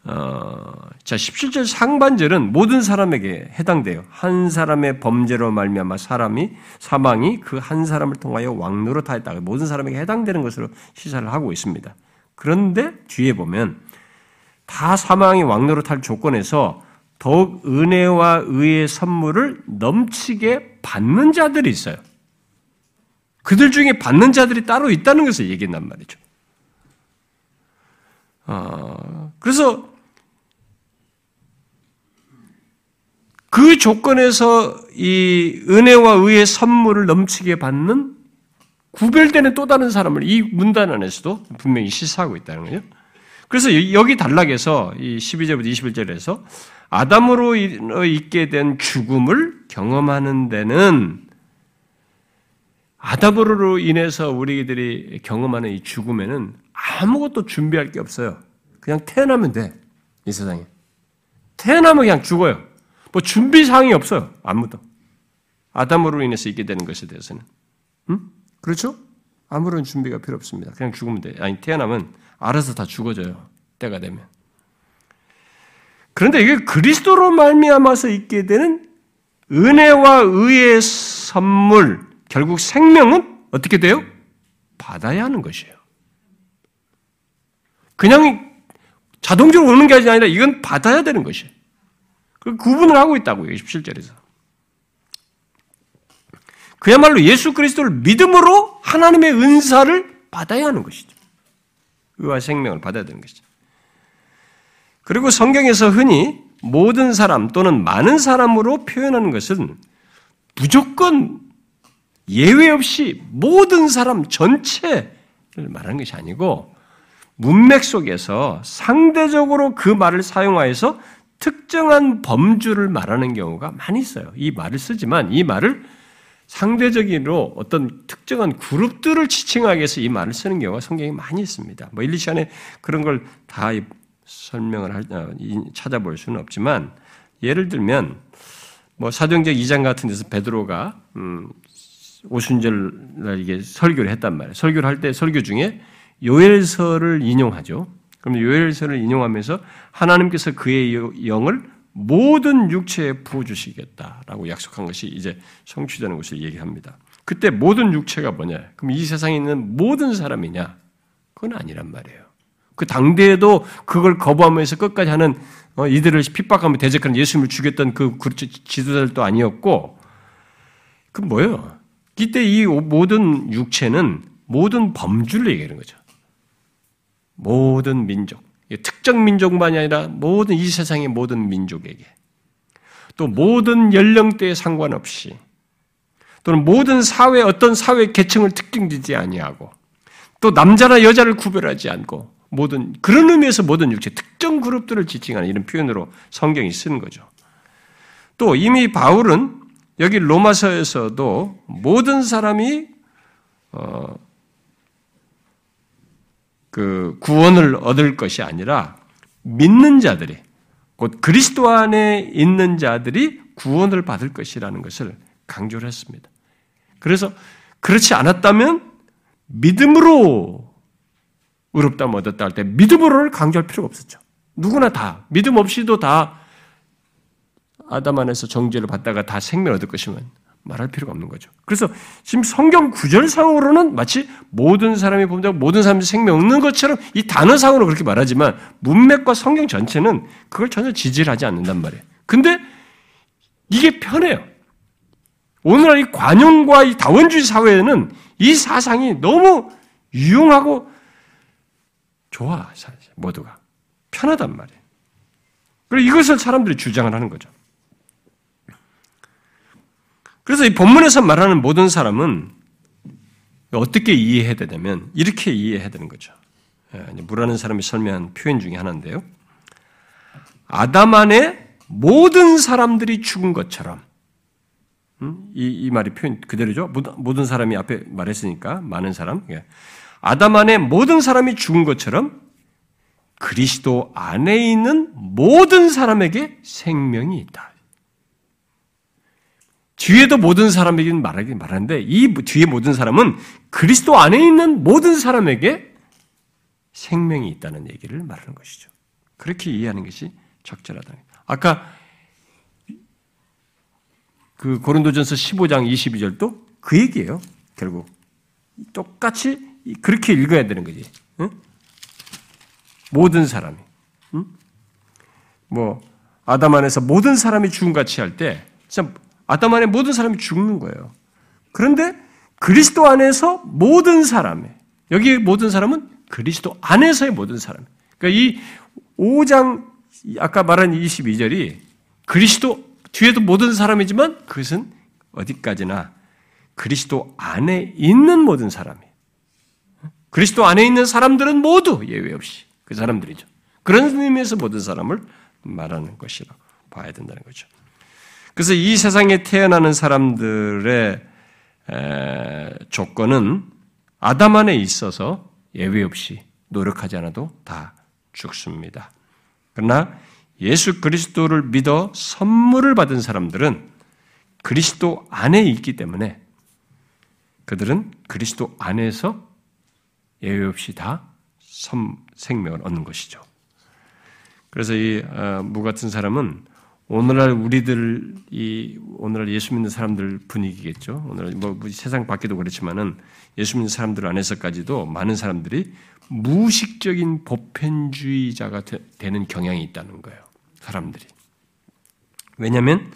어, 자 17절 상반절은 모든 사람에게 해당돼요. 한 사람의 범죄로 말미암아 사람이 사망이 그 한 사람을 통하여 왕노로 타했다. 모든 사람에게 해당되는 것으로 시사를 하고 있습니다. 그런데 뒤에 보면 다 사망이 왕노로 탈 조건에서 더욱 은혜와 의의 선물을 넘치게 받는 자들이 있어요. 그들 중에 받는 자들이 따로 있다는 것을 얘기한단 말이죠. 어, 그래서 그 조건에서 이 은혜와 의의 선물을 넘치게 받는 구별되는 또 다른 사람을 이 문단 안에서도 분명히 시사하고 있다는 거예요. 그래서 여기 단락에서 이 12절부터 21절에서 아담으로 있게 된 죽음을 경험하는 데는 아담으로 인해서 우리들이 경험하는 이 죽음에는 아무것도 준비할 게 없어요. 그냥 태어나면 돼. 이 세상에. 태어나면 그냥 죽어요. 뭐 준비 사항이 없어요. 아무도. 아담으로 인해서 있게 되는 것에 대해서는. 음? 그렇죠? 아무런 준비가 필요 없습니다. 그냥 죽으면 돼. 아니 태어나면 알아서 다 죽어져요. 때가 되면. 그런데 이게 그리스도로 말미암아서 있게 되는 은혜와 의의 선물, 결국 생명은 어떻게 돼요? 받아야 하는 것이에요. 그냥 자동적으로 오는 게 아니라 이건 받아야 되는 것이에요. 그 구분을 하고 있다고요. 17절에서. 그야말로 예수 그리스도를 믿음으로 하나님의 은사를 받아야 하는 것이죠. 의와 생명을 받아야 되는 것이죠. 그리고 성경에서 흔히 모든 사람 또는 많은 사람으로 표현하는 것은 무조건 예외 없이 모든 사람 전체를 말하는 것이 아니고 문맥 속에서 상대적으로 그 말을 사용하여서 특정한 범주를 말하는 경우가 많이 있어요. 이 말을 쓰지만 이 말을 상대적으로 어떤 특정한 그룹들을 지칭하기 위해서 이 말을 쓰는 경우가 성경에 많이 있습니다. 뭐 1, 2시간에 그런 걸 다 설명을 할, 어, 찾아볼 수는 없지만 예를 들면 뭐 사도행전 2장 같은 데서 베드로가 음, 오순절 날 이게 설교를 했단 말이에요. 설교를 할 때 설교 중에 요엘서를 인용하죠. 그럼 요엘서를 인용하면서 하나님께서 그의 영을 모든 육체에 부어주시겠다라고 약속한 것이 이제 성취되는 것을 얘기합니다. 그때 모든 육체가 뭐냐? 그럼 이 세상에 있는 모든 사람이냐? 그건 아니란 말이에요. 그 당대에도 그걸 거부하면서 끝까지 하는 어, 이들을 핍박하며 대적하는 예수님을 죽였던 그 지도자들도 아니었고 그 뭐예요? 이때 이 모든 육체는 모든 범주를 얘기하는 거죠. 모든 민족, 특정 민족만이 아니라 모든 이 세상의 모든 민족에게 또 모든 연령대에 상관없이 또는 모든 사회 어떤 사회 계층을 특징지지 아니하고 또 남자나 여자를 구별하지 않고 모든 그런 의미에서 모든 육체 특정 그룹들을 지칭하는 이런 표현으로 성경이 쓰는 거죠. 또 이미 바울은 여기 로마서에서도 모든 사람이 어, 그 구원을 얻을 것이 아니라 믿는 자들이 곧 그리스도 안에 있는 자들이 구원을 받을 것이라는 것을 강조를 했습니다. 그래서 그렇지 않았다면 믿음으로 의롭다면 얻었다 할 때 믿음으로를 강조할 필요가 없었죠. 누구나 다 믿음 없이도 다 아담 안에서 정죄를 받다가 다 생명 얻을 것이면 말할 필요가 없는 거죠. 그래서 지금 성경 구절상으로는 마치 모든 사람이 본다고 모든 사람이 생명 없는 것처럼 이 단어상으로 그렇게 말하지만 문맥과 성경 전체는 그걸 전혀 지지하지 않는단 말이에요. 근데 이게 편해요. 오늘날 이 관용과 이 다원주의 사회에는 이 사상이 너무 유용하고 좋아, 모두가. 편하단 말이에요. 그리고 이것을 사람들이 주장을 하는 거죠. 그래서 이 본문에서 말하는 모든 사람은 어떻게 이해해야 되냐면 이렇게 이해해야 되는 거죠. 예, 무라는 사람이 설명한 표현 중에 하나인데요. 아담 안에 모든 사람들이 죽은 것처럼 음? 이, 이 말이 표현 그대로죠. 모든 사람이 앞에 말했으니까 많은 사람. 예. 아담 안에 모든 사람이 죽은 것처럼 그리스도 안에 있는 모든 사람에게 생명이 있다. 뒤에도 모든 사람에게 말하긴 말하는데 이 뒤에 모든 사람은 그리스도 안에 있는 모든 사람에게 생명이 있다는 얘기를 말하는 것이죠. 그렇게 이해하는 것이 적절하다. 아까 그 고린도전서 15장 22절도 그 얘기예요. 결국 똑같이 그렇게 읽어야 되는 거지. 응? 모든 사람이. 응? 뭐 아담 안에서 모든 사람이 죽음 같이 할 때 참 아담 안에 모든 사람이 죽는 거예요. 그런데 그리스도 안에서 모든 사람의 여기 모든 사람은 그리스도 안에서의 모든 사람. 그러니까 이 5장 아까 말한 22절이 그리스도 뒤에도 모든 사람이지만 그것은 어디까지나 그리스도 안에 있는 모든 사람이에요. 그리스도 안에 있는 사람들은 모두 예외 없이 그 사람들이죠. 그런 의미에서 모든 사람을 말하는 것이라고 봐야 된다는 거죠. 그래서 이 세상에 태어나는 사람들의 조건은 아담 안에 있어서 예외 없이 노력하지 않아도 다 죽습니다. 그러나 예수 그리스도를 믿어 선물을 받은 사람들은 그리스도 안에 있기 때문에 그들은 그리스도 안에서 예외 없이 다 생명을 얻는 것이죠. 그래서 이무 어, 같은 사람은 오늘날 우리들 이 오늘날 예수 믿는 사람들 분위기겠죠. 오늘 뭐 세상 밖에도 그렇지만은 예수 믿는 사람들 안에서까지도 많은 사람들이 무식적인 보편주의자가 되, 는 경향이 있다는 거예요. 사람들이. 왜냐하면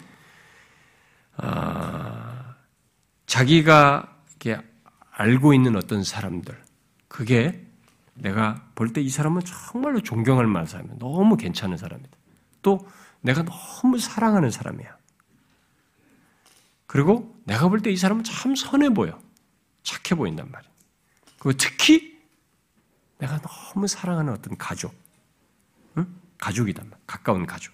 아, 자기가 이렇게 알고 있는 어떤 사람들 그게 내가 볼 때 이 사람은 정말로 존경할 만한 사람이야. 너무 괜찮은 사람이다. 또 내가 너무 사랑하는 사람이야. 그리고 내가 볼 때 이 사람은 참 선해 보여. 착해 보인단 말이야. 그리고 특히 내가 너무 사랑하는 어떤 가족, 응? 가족이단 말이야. 가까운 가족.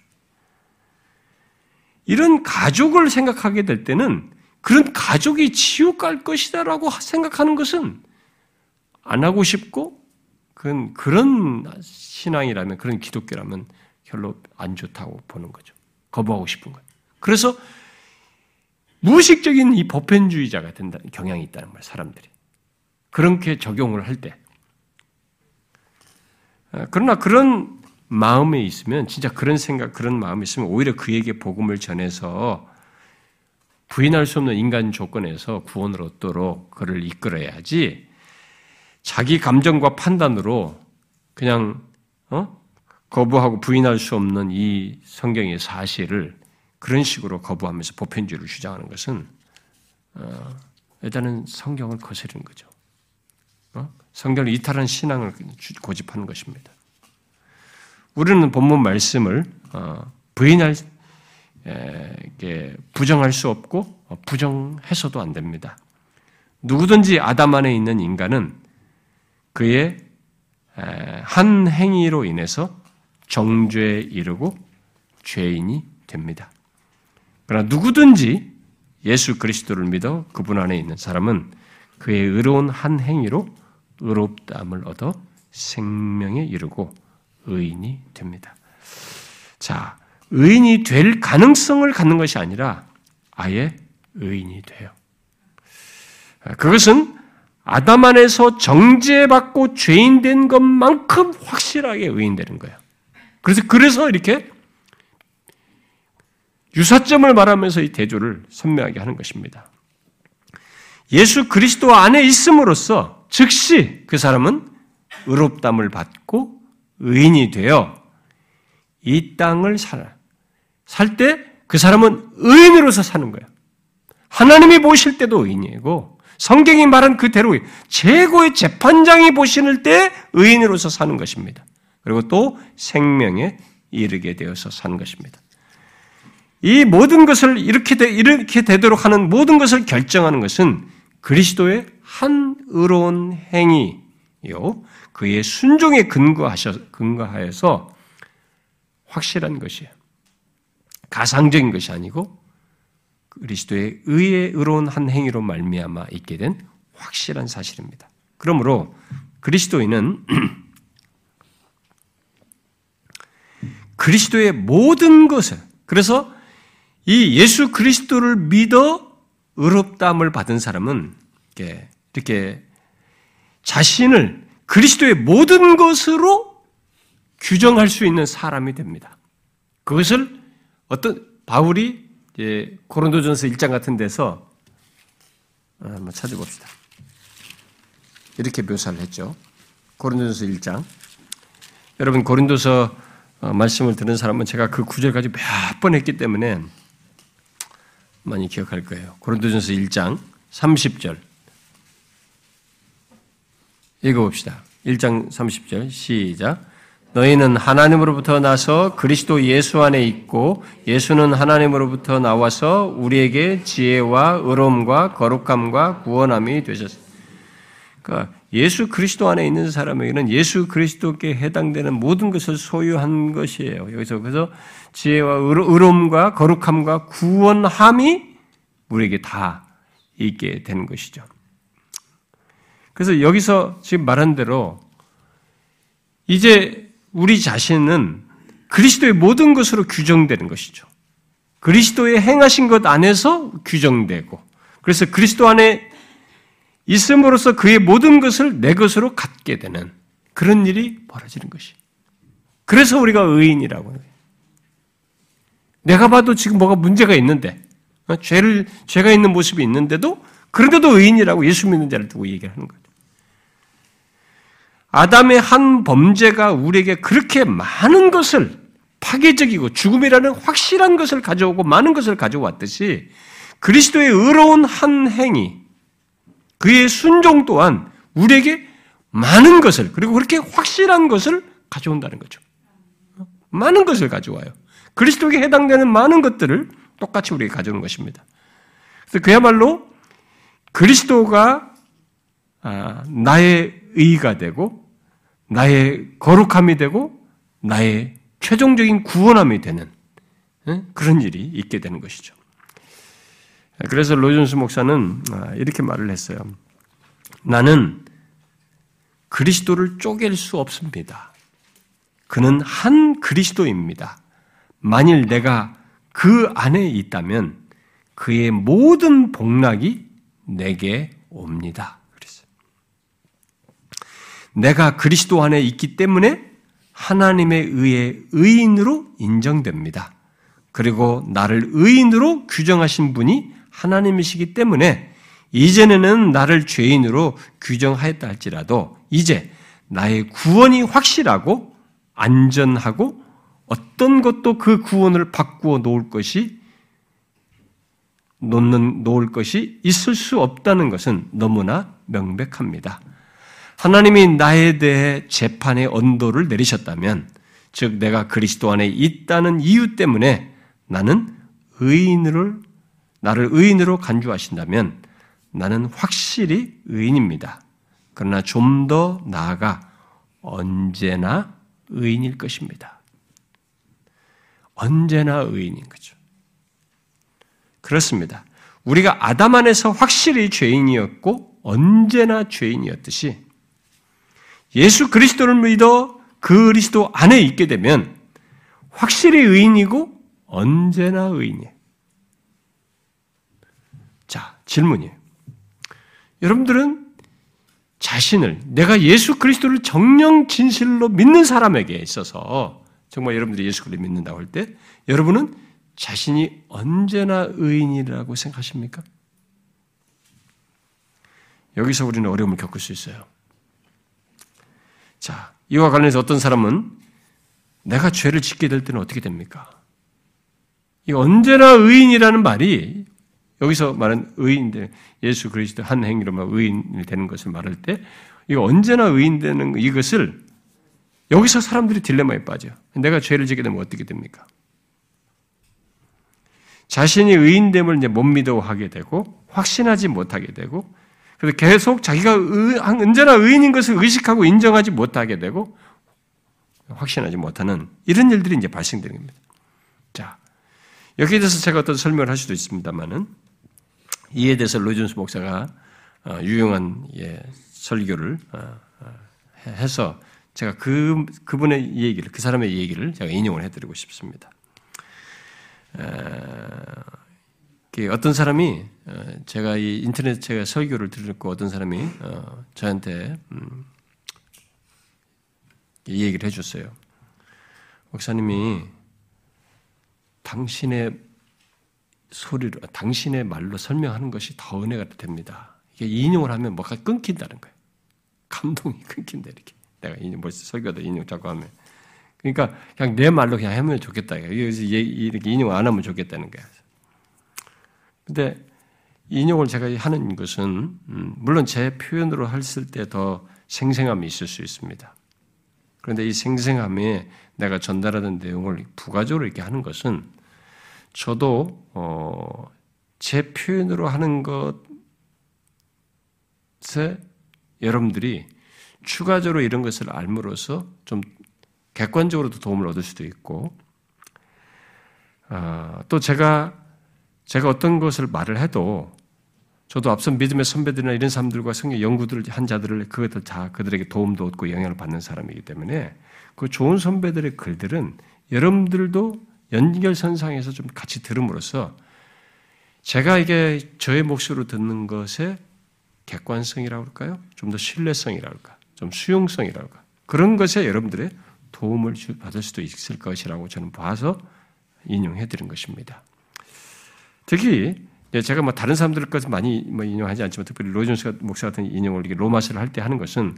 이런 가족을 생각하게 될 때는 그런 가족이 지옥 갈 것이다라고 생각하는 것은 안 하고 싶고 그건 그런 신앙이라면 그런 기독교라면 별로 안 좋다고 보는 거죠. 거부하고 싶은 거예요. 그래서 무의식적인 이 보편주의자가 된다 경향이 있다는 말 사람들이 그렇게 적용을 할 때. 아, 그러나 그런 마음에 있으면 진짜 그런 생각 그런 마음이 있으면 오히려 그에게 복음을 전해서 부인할 수 없는 인간 조건에서 구원을 얻도록 그를 이끌어야지 자기 감정과 판단으로 그냥 어? 거부하고 부인할 수 없는 이 성경의 사실을 그런 식으로 거부하면서 보편주의를 주장하는 것은 어, 일단은 성경을 거스르는 거죠. 어? 성경을 이탈한 신앙을 고집하는 것입니다. 우리는 본문 말씀을 어, 부인할 에, 부정할 수 없고 어, 부정해서도 안 됩니다. 누구든지 아담 안에 있는 인간은 그의 한 행위로 인해서 정죄에 이르고 죄인이 됩니다. 그러나 누구든지 예수 그리스도를 믿어 그분 안에 있는 사람은 그의 의로운 한 행위로 의롭다함을 얻어 생명에 이르고 의인이 됩니다. 자, 의인이 될 가능성을 갖는 것이 아니라 아예 의인이 돼요. 그것은 아담 안에서 정죄받고 죄인 된 것만큼 확실하게 의인 되는 거예요. 그래서 그래서 이렇게 유사점을 말하면서 이 대조를 선명하게 하는 것입니다. 예수 그리스도 안에 있음으로써 즉시 그 사람은 의롭담을 받고 의인이 되어 이 땅을 살아. 살 때 그 사람은 의인으로서 사는 거예요. 하나님이 보실 때도 의인이고 성경이 말한 그대로 최고의 재판장이 보시는 때 의인으로서 사는 것입니다. 그리고 또 생명에 이르게 되어서 사는 것입니다. 이 모든 것을 이렇게, 되, 이렇게 되도록 하는 모든 것을 결정하는 것은 그리스도의 한 의로운 행위요. 그의 순종에 근거하셔, 근거하여서 확실한 것이에요. 가상적인 것이 아니고 그리스도의 의의 의로운 한 행위로 말미암아 있게 된 확실한 사실입니다. 그러므로 그리스도인은 그리스도의 모든 것을 그래서 이 예수 그리스도를 믿어 의롭다함을 받은 사람은 이렇게, 이렇게 자신을 그리스도의 모든 것으로 규정할 수 있는 사람이 됩니다. 그것을 어떤 바울이 예, 고린도전서 1장 같은 데서 어, 한번 찾아봅시다. 이렇게 묘사를 했죠. 고린도전서 1장. 여러분 고린도서 어, 말씀을 들은 사람은 제가 그 구절까지 몇 번 했기 때문에 많이 기억할 거예요. 고린도전서 1장 30절. 읽어봅시다. 1장 30절 시작. 너희는 하나님으로부터 나서 그리스도 예수 안에 있고 예수는 하나님으로부터 나와서 우리에게 지혜와 의로움과 거룩함과 구원함이 되셨습니다. 그러니까 예수 그리스도 안에 있는 사람에게는 예수 그리스도께 해당되는 모든 것을 소유한 것이에요. 여기서 그래서 지혜와 의로움과 거룩함과 구원함이 우리에게 다 있게 되는 것이죠. 그래서 여기서 지금 말한 대로 이제 우리 자신은 그리스도의 모든 것으로 규정되는 것이죠. 그리스도의 행하신 것 안에서 규정되고, 그래서 그리스도 안에 있음으로써 그의 모든 것을 내 것으로 갖게 되는 그런 일이 벌어지는 것이. 그래서 우리가 의인이라고 해요. 내가 봐도 지금 뭐가 문제가 있는데, 어, 죄를, 죄가 있는 모습이 있는데도, 그런데도 의인이라고 예수 믿는 자를 두고 얘기를 하는 거죠. 아담의 한 범죄가 우리에게 그렇게 많은 것을 파괴적이고 죽음이라는 확실한 것을 가져오고 많은 것을 가져왔듯이 그리스도의 의로운 한 행위, 그의 순종 또한 우리에게 많은 것을, 그리고 그렇게 확실한 것을 가져온다는 거죠. 많은 것을 가져와요. 그리스도에게 해당되는 많은 것들을 똑같이 우리에게 가져오는 것입니다. 그래서 그야말로 그리스도가 아, 나의 의가 되고, 나의 거룩함이 되고, 나의 최종적인 구원함이 되는 그런 일이 있게 되는 것이죠. 그래서 로존스 목사는 아, 이렇게 말을 했어요. 나는 그리스도를 쪼갤 수 없습니다. 그는 한 그리스도입니다. 만일 내가 그 안에 있다면 그의 모든 복락이 내게 옵니다. 그랬어요. 내가 그리스도 안에 있기 때문에 하나님의 의해 의인으로 인정됩니다. 그리고 나를 의인으로 규정하신 분이 하나님이시기 때문에 이전에는 나를 죄인으로 규정하였다 할지라도 이제 나의 구원이 확실하고 안전하고 어떤 것도 그 구원을 바꾸어 놓을 것이 놓는 놓을 것이 있을 수 없다는 것은 너무나 명백합니다. 하나님이 나에 대해 재판의 언도를 내리셨다면, 즉 내가 그리스도 안에 있다는 이유 때문에 나는 의인을 나를 의인으로 간주하신다면 나는 확실히 의인입니다. 그러나 좀 더 나아가 언제나 의인일 것입니다. 언제나 의인인 거죠. 그렇습니다. 우리가 아담 안에서 확실히 죄인이었고 언제나 죄인이었듯이 예수 그리스도를 믿어 그리스도 안에 있게 되면 확실히 의인이고 언제나 의인이에요. 자, 질문이에요. 여러분들은 자신을 내가 예수 그리스도를 정령 진실로 믿는 사람에게 있어서 정말 여러분들이 예수 그리스도를 믿는다고 할 때 여러분은 자신이 언제나 의인이라고 생각하십니까? 여기서 우리는 어려움을 겪을 수 있어요. 자, 이와 관련해서 어떤 사람은 내가 죄를 짓게 될 때는 어떻게 됩니까? 이 언제나 의인이라는 말이 여기서 말한 의인들 예수 그리스도 한 행위로만 의인이 되는 것을 말할 때 이거 언제나 의인 되는 이것을 여기서 사람들이 딜레마에 빠져. 내가 죄를 지게 되면 어떻게 됩니까? 자신이 의인됨을 이제 못 믿어 하게 되고 확신하지 못하게 되고 그래서 계속 자기가 의, 언제나 의인인 것을 의식하고 인정하지 못하게 되고 확신하지 못하는 이런 일들이 이제 발생되는 겁니다. 자, 여기에 대해서 제가 어떤 설명을 할 수도 있습니다만은 이에 대해서 로이존스 목사가 어, 유용한 예, 설교를 어, 어, 해서 제가 그 그분의 얘기를 그 사람의 얘기를 제가 인용을 해드리고 싶습니다. 어떤 사람이 제가 이 인터넷 제가 설교를 들었고 어떤 사람이 저한테 음, 이 얘기를 해줬어요. 목사님이 당신의 소리로, 당신의 말로 설명하는 것이 더 은혜가 됩니다. 이게 인용을 하면 뭐가 끊긴다는 거예요. 감동이 끊긴다, 이렇게. 내가 인용, 뭐 설교도 인용 자꾸 하면. 그러니까 그냥 내 말로 그냥 하면 좋겠다. 이렇게 인용 안 하면 좋겠다는 거야. 근데 인용을 제가 하는 것은, 음, 물론 제 표현으로 했을 때 더 생생함이 있을 수 있습니다. 그런데 이 생생함에 내가 전달하는 내용을 부가적으로 이렇게 하는 것은 저도 어, 제 표현으로 하는 것에 여러분들이 추가적으로 이런 것을 알므로써 좀 객관적으로도 도움을 얻을 수도 있고 어, 또 제가 제가 어떤 것을 말을 해도 저도 앞선 믿음의 선배들이나 이런 사람들과 성경 연구들을 한 자들을 그것들 다 그들에게 도움도 얻고 영향을 받는 사람이기 때문에 그 좋은 선배들의 글들은 여러분들도 연결선상에서 좀 같이 들음으로써 제가 이게 저의 몫으로 듣는 것에 객관성이라고 할까요? 좀 더 신뢰성이라고 할까? 좀 수용성이라고 할까? 그런 것에 여러분들의 도움을 받을 수도 있을 것이라고 저는 봐서 인용해 드린 것입니다. 특히 제가 뭐 다른 사람들 것은 많이 뭐 인용하지 않지만 특별히 로이존스 목사 같은 인용을 로마서를 할 때 하는 것은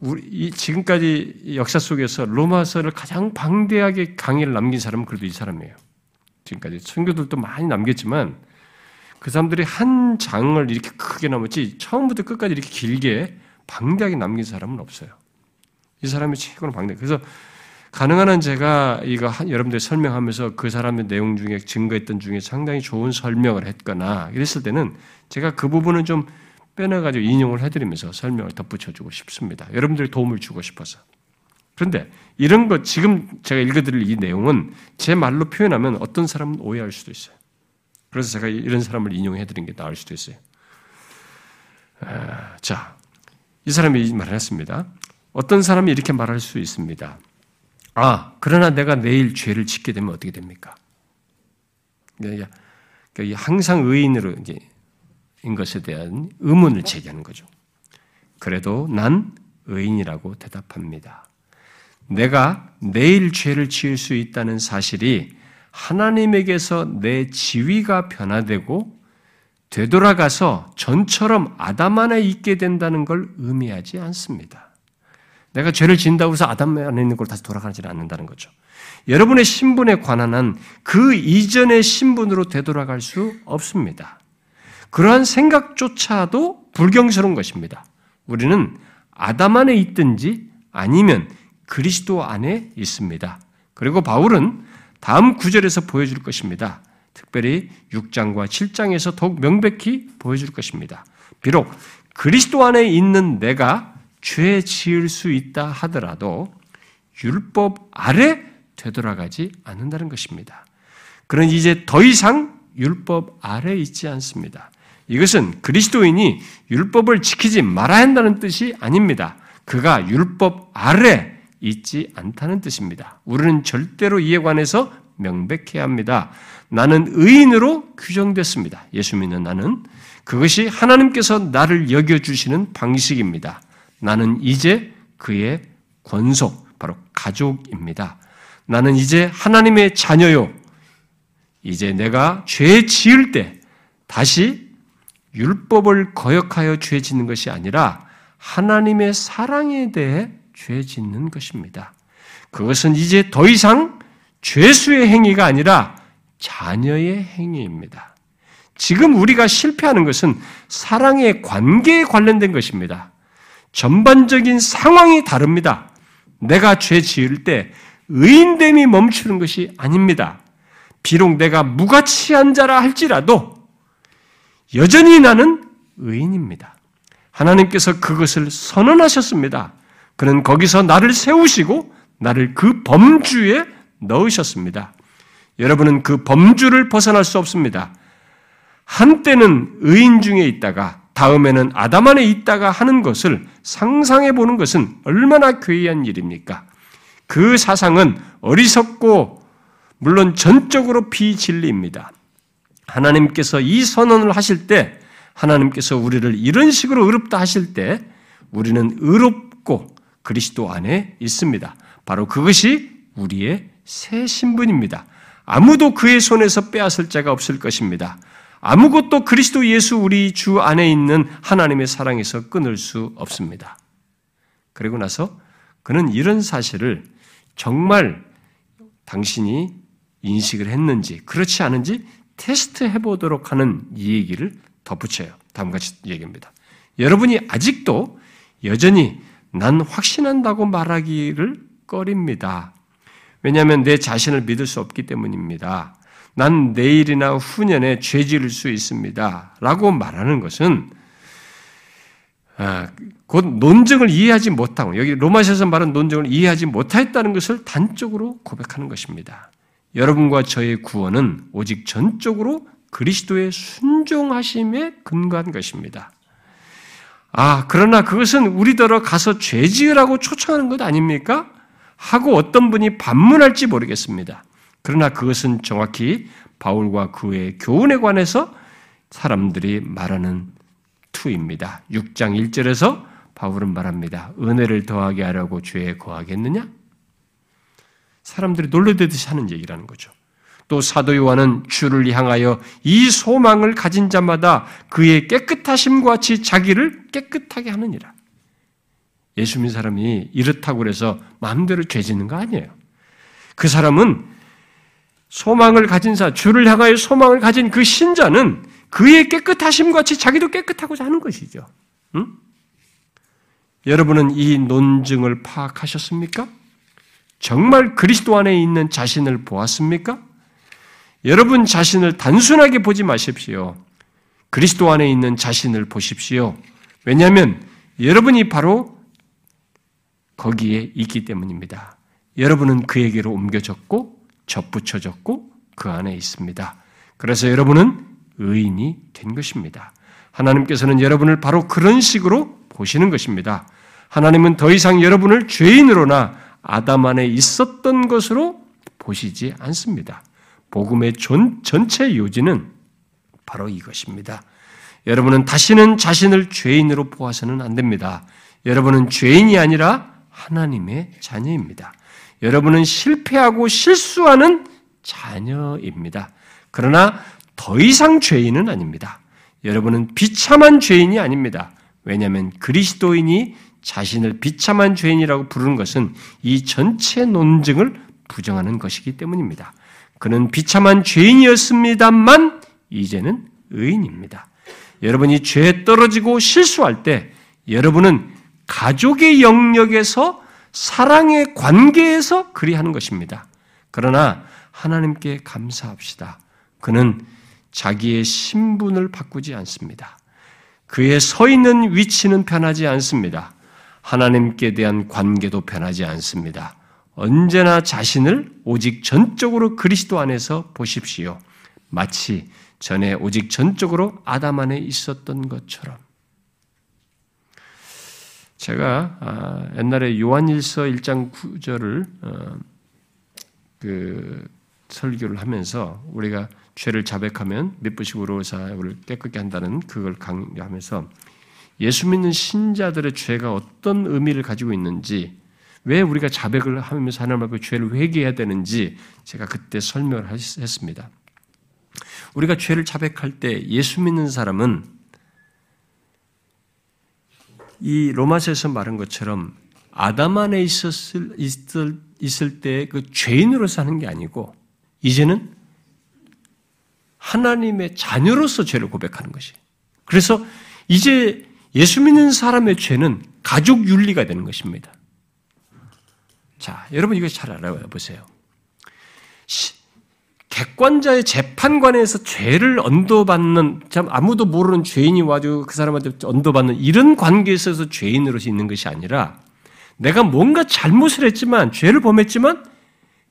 우리 지금까지 역사 속에서 로마서를 가장 방대하게 강의를 남긴 사람은 그래도 이 사람이에요. 지금까지 선교들도 많이 남겼지만 그 사람들이 한 장을 이렇게 크게 남았지 처음부터 끝까지 이렇게 길게 방대하게 남긴 사람은 없어요. 이 사람이 최고로 방대. 그래서 가능한 한 제가 이거 여러분들 설명하면서 그 사람의 내용 중에 증거했던 중에 상당히 좋은 설명을 했거나 이랬을 때는 제가 그 부분은 좀 빼내가지고 인용을 해드리면서 설명을 덧붙여주고 싶습니다. 여러분들 도움을 주고 싶어서. 그런데 이런 것 지금 제가 읽어드릴 이 내용은 제 말로 표현하면 어떤 사람은 오해할 수도 있어요. 그래서 제가 이런 사람을 인용해드린 게 나을 수도 있어요. 아, 자, 이 사람이 말을 했습니다. 어떤 사람이 이렇게 말할 수 있습니다. 아, 그러나 내가 내일 죄를 짓게 되면 어떻게 됩니까? 그러니까 항상 의인으로 이제 인 것에 대한 의문을 제기하는 거죠. 그래도 난 의인이라고 대답합니다. 내가 내일 죄를 지을 수 있다는 사실이 하나님에게서 내 지위가 변화되고 되돌아가서 전처럼 아담 안에 있게 된다는 걸 의미하지 않습니다. 내가 죄를 진다고 해서 아담 안에 있는 걸 다시 돌아가지 않는다는 거죠. 여러분의 신분에 관한 한 그 이전의 신분으로 되돌아갈 수 없습니다. 그러한 생각조차도 불경스러운 것입니다. 우리는 아담 안에 있든지 아니면 그리스도 안에 있습니다. 그리고 바울은 다음 구절에서 보여줄 것입니다. 특별히 6장과 7장에서 더욱 명백히 보여줄 것입니다. 비록 그리스도 안에 있는 내가 죄 지을 수 있다 하더라도 율법 아래 되돌아가지 않는다는 것입니다. 그는 이제 더 이상 율법 아래 있지 않습니다. 이것은 그리스도인이 율법을 지키지 말아야 한다는 뜻이 아닙니다. 그가 율법 아래 있지 않다는 뜻입니다. 우리는 절대로 이에 관해서 명백해야 합니다. 나는 의인으로 규정됐습니다. 예수 믿는 나는 그것이 하나님께서 나를 여겨주시는 방식입니다. 나는 이제 그의 권속, 바로 가족입니다. 나는 이제 하나님의 자녀요. 이제 내가 죄 지을 때 다시 율법을 거역하여 죄 짓는 것이 아니라 하나님의 사랑에 대해 죄 짓는 것입니다. 그것은 이제 더 이상 죄수의 행위가 아니라 자녀의 행위입니다. 지금 우리가 실패하는 것은 사랑의 관계에 관련된 것입니다. 전반적인 상황이 다릅니다. 내가 죄 지을 때 의인됨이 멈추는 것이 아닙니다. 비록 내가 무가치한 자라 할지라도 여전히 나는 의인입니다. 하나님께서 그것을 선언하셨습니다. 그는 거기서 나를 세우시고 나를 그 범주에 넣으셨습니다. 여러분은 그 범주를 벗어날 수 없습니다. 한때는 의인 중에 있다가 다음에는 아담 안에 있다가 하는 것을 상상해 보는 것은 얼마나 괴이한 일입니까? 그 사상은 어리석고 물론 전적으로 비진리입니다. 하나님께서 이 선언을 하실 때 하나님께서 우리를 이런 식으로 의롭다 하실 때 우리는 의롭고 그리스도 안에 있습니다. 바로 그것이 우리의 새 신분입니다. 아무도 그의 손에서 빼앗을 자가 없을 것입니다. 아무것도 그리스도 예수 우리 주 안에 있는 하나님의 사랑에서 끊을 수 없습니다. 그리고 나서 그는 이런 사실을 정말 당신이 인식을 했는지 그렇지 않은지 테스트 해보도록 하는 이 얘기를 덧붙여요. 다음과 같이 얘기합니다. 여러분이 아직도 여전히 난 확신한다고 말하기를 꺼립니다. 왜냐하면 내 자신을 믿을 수 없기 때문입니다. 난 내일이나 후년에 죄 지을 수 있습니다. 라고 말하는 것은 아, 곧 논증을 이해하지 못하고 여기 로마서에서 말한 논증을 이해하지 못하였다는 것을 단적으로 고백하는 것입니다. 여러분과 저의 구원은 오직 전적으로 그리스도의 순종하심에 근거한 것입니다. 아, 그러나 그것은 우리더러 가서 죄 지으라고 초청하는 것 아닙니까? 하고 어떤 분이 반문할지 모르겠습니다. 그러나 그것은 정확히 바울과 그의 교훈에 관해서 사람들이 말하는 2입니다. 6장 1절에서 바울은 말합니다. 은혜를 더하게 하려고 죄에 거하겠느냐? 사람들이 놀래듯이 하는 얘기라는 거죠. 또 사도 요한은 주를 향하여 이 소망을 가진 자마다 그의 깨끗하심과 같이 자기를 깨끗하게 하느니라. 예수 믿는 사람이 이렇다고 그래서 마음대로 죄 짓는 거 아니에요. 그 사람은 소망을 가진 사, 주를 향하여 소망을 가진 그 신자는 그의 깨끗하심 같이 자기도 깨끗하고자 하는 것이죠. 응? 여러분은 이 논증을 파악하셨습니까? 정말 그리스도 안에 있는 자신을 보았습니까? 여러분 자신을 단순하게 보지 마십시오. 그리스도 안에 있는 자신을 보십시오. 왜냐하면 여러분이 바로 거기에 있기 때문입니다. 여러분은 그에게로 옮겨졌고 접붙여졌고 그 안에 있습니다. 그래서 여러분은 의인이 된 것입니다. 하나님께서는 여러분을 바로 그런 식으로 보시는 것입니다. 하나님은 더 이상 여러분을 죄인으로나 아담 안에 있었던 것으로 보시지 않습니다. 복음의 전, 전체 요지는 바로 이것입니다. 여러분은 다시는 자신을 죄인으로 보아서는 안 됩니다. 여러분은 죄인이 아니라 하나님의 자녀입니다. 여러분은 실패하고 실수하는 자녀입니다. 그러나 더 이상 죄인은 아닙니다. 여러분은 비참한 죄인이 아닙니다. 왜냐하면 그리스도인이 자신을 비참한 죄인이라고 부르는 것은 이 전체 논증을 부정하는 것이기 때문입니다. 그는 비참한 죄인이었습니다만 이제는 의인입니다. 여러분이 죄에 떨어지고 실수할 때 여러분은 가족의 영역에서 사랑의 관계에서 그리하는 것입니다. 그러나 하나님께 감사합시다. 그는 자기의 신분을 바꾸지 않습니다. 그의 서 있는 위치는 변하지 않습니다. 하나님께 대한 관계도 변하지 않습니다. 언제나 자신을 오직 전적으로 그리스도 안에서 보십시오. 마치 전에 오직 전적으로 아담 안에 있었던 것처럼. 제가 아, 옛날에 요한일서 1장 9절을 어, 그 설교를 하면서 우리가 죄를 자백하면 미쁘시고로 사를 깨끗게 한다는 그걸 강조하면서 예수 믿는 신자들의 죄가 어떤 의미를 가지고 있는지 왜 우리가 자백을 하면서 하나님 앞에 죄를 회개해야 되는지 제가 그때 설명을 했습니다. 우리가 죄를 자백할 때 예수 믿는 사람은 이 로마서에서 말한 것처럼 아담 안에 있었을 있을, 있을 때 그 죄인으로 사는 게 아니고 이제는 하나님의 자녀로서 죄를 고백하는 것이. 그래서 이제 예수 믿는 사람의 죄는 가족 윤리가 되는 것입니다. 자, 여러분 이거 잘 알아보세요. 객관자의 재판관에서 죄를 언도받는 참 아무도 모르는 죄인이 와가지고 그 사람한테 언도받는 이런 관계에 있어서 죄인으로서 있는 것이 아니라 내가 뭔가 잘못을 했지만 죄를 범했지만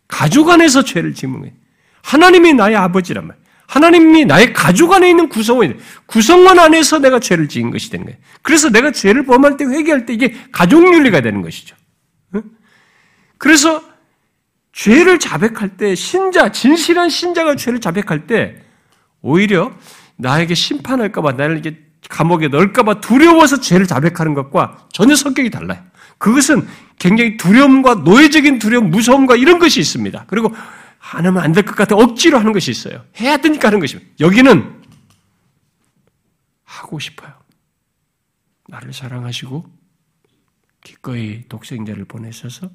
가족 안에서 죄를 짓는 거예요. 하나님이 나의 아버지란 말이에요. 하나님이 나의 가족 안에 있는 구성원, 구성원 안에서 내가 죄를 지은 것이 되는 거예요. 그래서 내가 죄를 범할 때 회개할 때 이게 가족윤리가 되는 것이죠. 그래서 죄를 자백할 때 신자 진실한 신자가 죄를 자백할 때 오히려 나에게 심판할까봐 나를 이게 감옥에 넣을까봐 두려워서 죄를 자백하는 것과 전혀 성격이 달라요. 그것은 굉장히 두려움과 노예적인 두려움, 무서움과 이런 것이 있습니다. 그리고 안 하면 안 될 것 같아 억지로 하는 것이 있어요. 해야 되니까 하는 것입니다. 여기는 하고 싶어요. 나를 사랑하시고 기꺼이 독생자를 보내셔서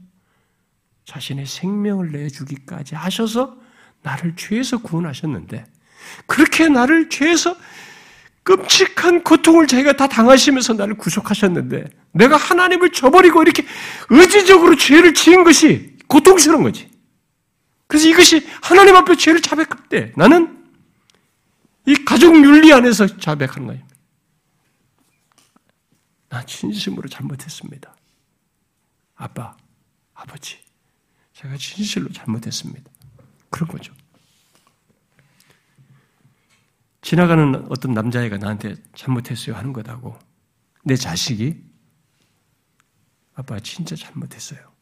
자신의 생명을 내주기까지 하셔서 나를 죄에서 구원하셨는데 그렇게 나를 죄에서 끔찍한 고통을 자기가 다 당하시면서 나를 구속하셨는데 내가 하나님을 저버리고 이렇게 의지적으로 죄를 지은 것이 고통스러운 거지. 그래서 이것이 하나님 앞에 죄를 자백할 때 나는 이 가족 윤리 안에서 자백하는 거예요. 나 진심으로 잘못했습니다. 아빠, 아버지. 제가 진실로 잘못했습니다. 그런 거죠. 지나가는 어떤 남자애가 나한테 잘못했어요 하는 것하고 내 자식이 아빠 진짜 잘못했어요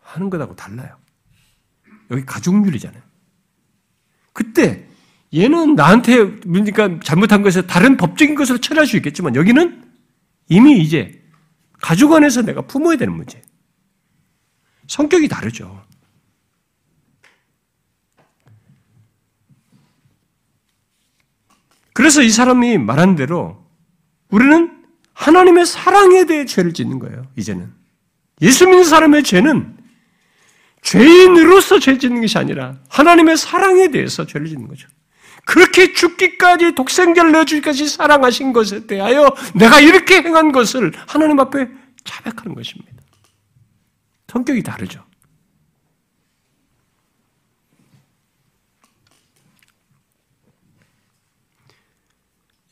하는 것하고 달라요. 여기 가족률이잖아요. 그때 얘는 나한테 그러니까 잘못한 것에 다른 법적인 것으로 처리할 수 있겠지만 여기는 이미 이제 가족 안에서 내가 품어야 되는 문제. 성격이 다르죠. 그래서 이 사람이 말한 대로 우리는 하나님의 사랑에 대해 죄를 짓는 거예요, 이제는. 예수 믿는 사람의 죄는 죄인으로서 죄 짓는 것이 아니라 하나님의 사랑에 대해서 죄를 짓는 거죠. 그렇게 죽기까지 독생자를 내주기까지 사랑하신 것에 대하여 내가 이렇게 행한 것을 하나님 앞에 자백하는 것입니다. 성격이 다르죠.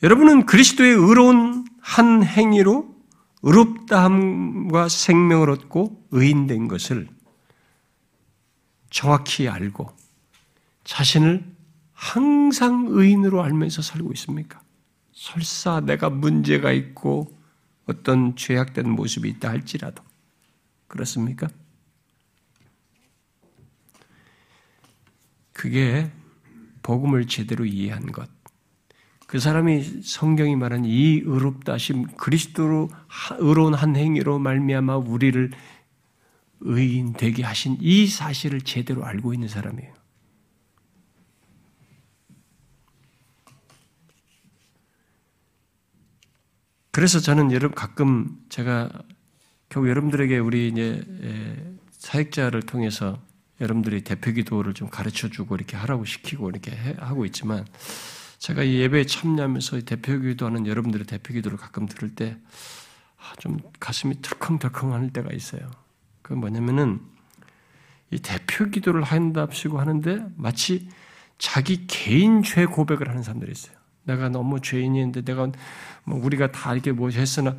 여러분은 그리스도의 의로운 한 행위로 의롭다함과 생명을 얻고 의인된 것을 정확히 알고 자신을 항상 의인으로 알면서 살고 있습니까? 설사 내가 문제가 있고 어떤 죄악된 모습이 있다 할지라도 그렇습니까? 그게 복음을 제대로 이해한 것. 그 사람이 성경이 말한 이 의롭다 하심 그리스도로 의로운 한 행위로 말미암아 우리를 의인 되게 하신 이 사실을 제대로 알고 있는 사람이에요. 그래서 저는 여러분 가끔 제가 결국 여러분들에게 우리 이제 사역자를 통해서 여러분들이 대표 기도를 좀 가르쳐 주고 이렇게 하라고 시키고 이렇게 하고 있지만 제가 이 예배에 참여하면서 대표 기도하는 여러분들의 대표 기도를 가끔 들을 때좀 아, 가슴이 덜컹덜컹 하는 때가 있어요. 그 뭐냐면은 이 대표 기도를 한답시고 하는데 마치 자기 개인 죄 고백을 하는 사람들이 있어요. 내가 너무 죄인인데 내가 뭐 우리가 다 이렇게 뭐 했으나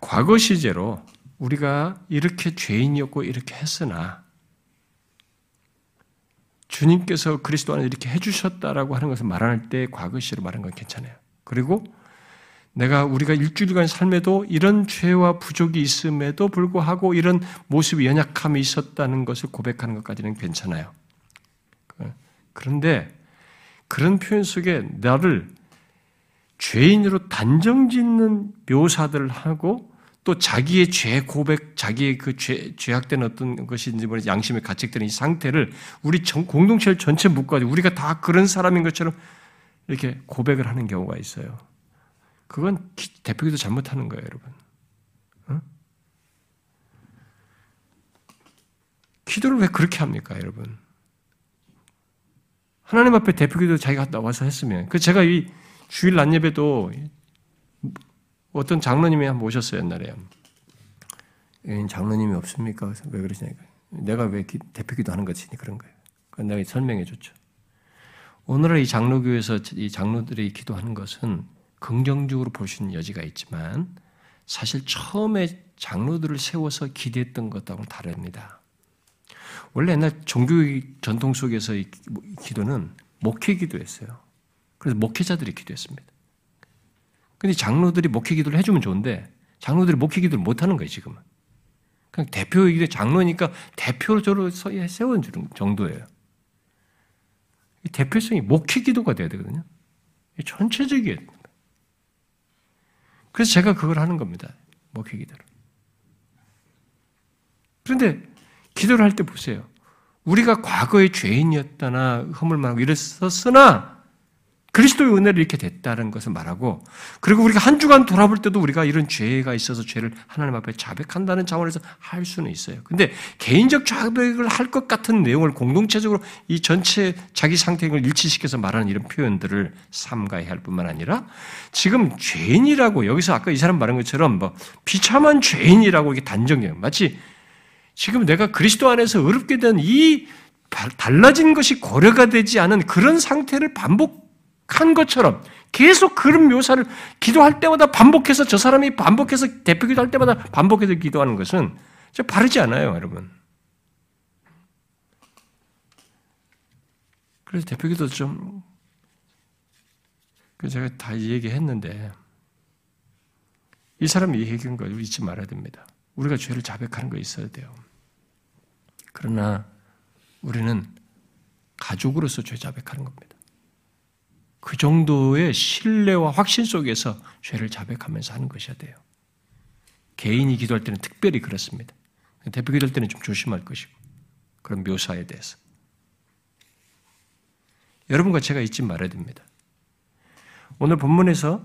과거 시제로 우리가 이렇게 죄인이었고 이렇게 했으나 주님께서 그리스도 안에 이렇게 해주셨다라고 하는 것을 말할 때 과거 시로 말하는 건 괜찮아요. 그리고 내가 우리가 일주일간 삶에도 이런 죄와 부족이 있음에도 불구하고 이런 모습이 연약함이 있었다는 것을 고백하는 것까지는 괜찮아요. 그런데 그런 표현 속에 나를 죄인으로 단정 짓는 묘사들을 하고 또 자기의 죄 고백, 자기의 그 죄, 죄악된 어떤 것인지 모르 양심에 가책되는 이 상태를 우리 전, 공동체를 전체 묶어가지고 우리가 다 그런 사람인 것처럼 이렇게 고백을 하는 경우가 있어요. 그건 대표기도 잘못하는 거예요, 여러분. 어? 기도를 왜 그렇게 합니까, 여러분? 하나님 앞에 대표기도 자기가 나와서 했으면. 그 제가 이 주일 낮 예배도 어떤 장로님이 한번 오셨어요, 옛날에. 장로님이 없습니까? 왜 그러시냐니까. 내가 왜 대표기도 하는 것이니 그런 거예요. 내가 설명해 줬죠. 오늘날 이 장로교에서 이 장로들이 기도하는 것은 긍정적으로 볼수 있는 여지가 있지만 사실 처음에 장로들을 세워서 기대했던 것하고는 다릅니다. 원래 옛날 종교 전통 속에서 이 기도는 목회 기도였어요. 그래서 목회자들이 기도했습니다. 근데 장로들이 목회 기도를 해주면 좋은데 장로들이 목회 기도를 못하는 거예요, 지금은. 그냥 대표 이게 장로니까 대표로 세운 정도예요. 대표성이 목회 기도가 돼야 되거든요. 전체적이에요. 그래서 제가 그걸 하는 겁니다. 목회 기도를. 그런데 기도를 할 때 보세요. 우리가 과거의 죄인이었다나 허물 많고 이랬었으나 그리스도의 은혜를 이렇게 됐다는 것을 말하고 그리고 우리가 한 주간 돌아볼 때도 우리가 이런 죄가 있어서 죄를 하나님 앞에 자백한다는 차원에서 할 수는 있어요. 근데 개인적 자백을 할 것 같은 내용을 공동체적으로 이 전체 자기 상태를 일치시켜서 말하는 이런 표현들을 삼가야 할 뿐만 아니라 지금 죄인이라고 여기서 아까 이 사람 말한 것처럼 뭐 비참한 죄인이라고 이게 단정해요. 마치 지금 내가 그리스도 안에서 어렵게 된 이 달라진 것이 고려가 되지 않은 그런 상태를 반복 한 것처럼 계속 그런 묘사를 기도할 때마다 반복해서 저 사람이 반복해서 대표 기도할 때마다 반복해서 기도하는 것은 바르지 않아요, 여러분. 그래서 대표 기도 좀, 제가 다 얘기했는데, 이 사람이 얘기한 거 잊지 말아야 됩니다. 우리가 죄를 자백하는 거 있어야 돼요. 그러나 우리는 가족으로서 죄 자백하는 겁니다. 그 정도의 신뢰와 확신 속에서 죄를 자백하면서 하는 것이어야 돼요. 개인이 기도할 때는 특별히 그렇습니다. 대표 기도할 때는 좀 조심할 것이고 그런 묘사에 대해서 여러분과 제가 잊지 말아야 됩니다. 오늘 본문에서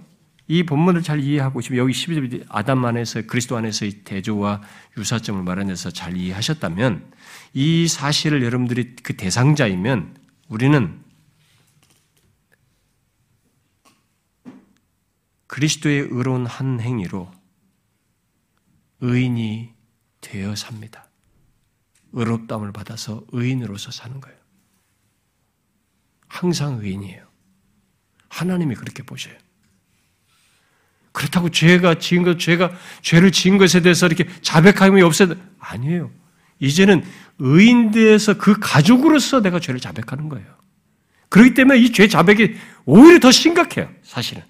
이 본문을 잘 이해하고 지금 여기 12절 아담 안에서 그리스도 안에서의 대조와 유사점을 말하면서 잘 이해하셨다면 이 사실을 여러분들이 그 대상자이면 우리는 그리스도의 의로운 한 행위로 의인이 되어 삽니다. 의롭다움을 받아서 의인으로서 사는 거예요. 항상 의인이에요. 하나님이 그렇게 보셔요. 그렇다고 죄가 지은 것, 죄가 죄를 지은 것에 대해서 이렇게 자백함이 없어도 아니에요. 이제는 의인대에서 그 가족으로서 내가 죄를 자백하는 거예요. 그렇기 때문에 이 죄 자백이 오히려 더 심각해요. 사실은.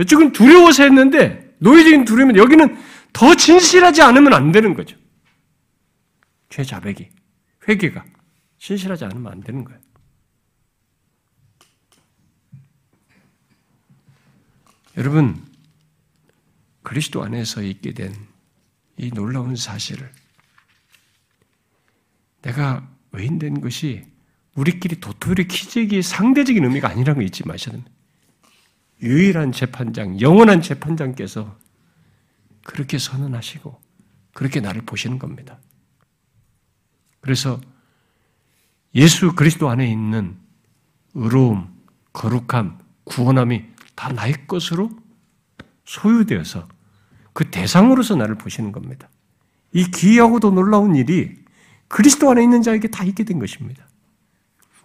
이쪽은 두려워서 했는데 노예적인 두려움은 여기는 더 진실하지 않으면 안 되는 거죠. 죄 자백이 회개가 진실하지 않으면 안 되는 거예요. 여러분, 그리스도 안에서 있게 된 이 놀라운 사실을 내가 외인된 것이 우리끼리 도토리 키재기의 상대적인 의미가 아니라는 거 잊지 마셔야 됩니다. 유일한 재판장, 영원한 재판장께서 그렇게 선언하시고 그렇게 나를 보시는 겁니다. 그래서 예수 그리스도 안에 있는 의로움, 거룩함, 구원함이 다 나의 것으로 소유되어서 그 대상으로서 나를 보시는 겁니다. 이 기이하고도 놀라운 일이 그리스도 안에 있는 자에게 다 있게 된 것입니다.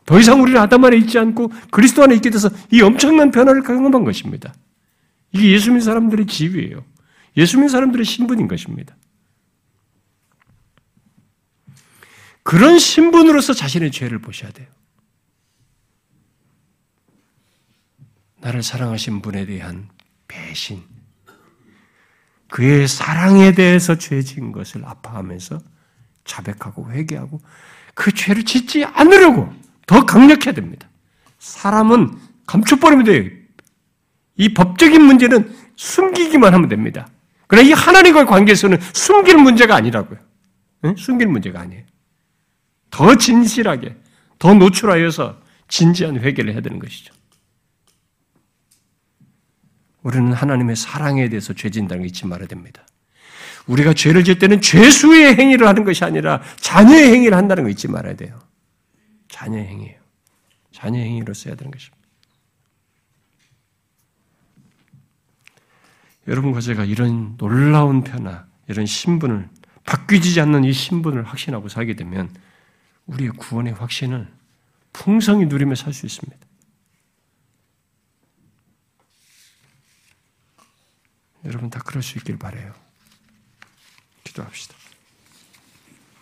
더 이상 우리는 아담 안에 있지 않고 그리스도 안에 있게 돼서 이 엄청난 변화를 경험한 것입니다. 이게 예수 믿는 사람들의 지위예요. 예수 믿는 사람들의 신분인 것입니다. 그런 신분으로서 자신의 죄를 보셔야 돼요. 나를 사랑하신 분에 대한 배신, 그의 사랑에 대해서 죄 지은 것을 아파하면서 자백하고 회개하고 그 죄를 짓지 않으려고 더 강력해야 됩니다. 사람은 감춰버리면 돼요. 이 법적인 문제는 숨기기만 하면 됩니다. 그러나 이 하나님과의 관계에서는 숨길 문제가 아니라고요. 응? 숨길 문제가 아니에요. 더 진실하게, 더 노출하여서 진지한 회개를 해야 되는 것이죠. 우리는 하나님의 사랑에 대해서 죄진다는 걸 잊지 말아야 됩니다. 우리가 죄를 질 때는 죄수의 행위를 하는 것이 아니라 자녀의 행위를 한다는 거 잊지 말아야 돼요. 자녀의 행위예요. 자녀의 행위로 써야 되는 것입니다. 여러분과 제가 이런 놀라운 변화, 이런 신분을 바뀌지 않는 이 신분을 확신하고 살게 되면 우리의 구원의 확신을 풍성히 누리며 살 수 있습니다. 여러분 다 그럴 수 있길 바래요. 기도합시다.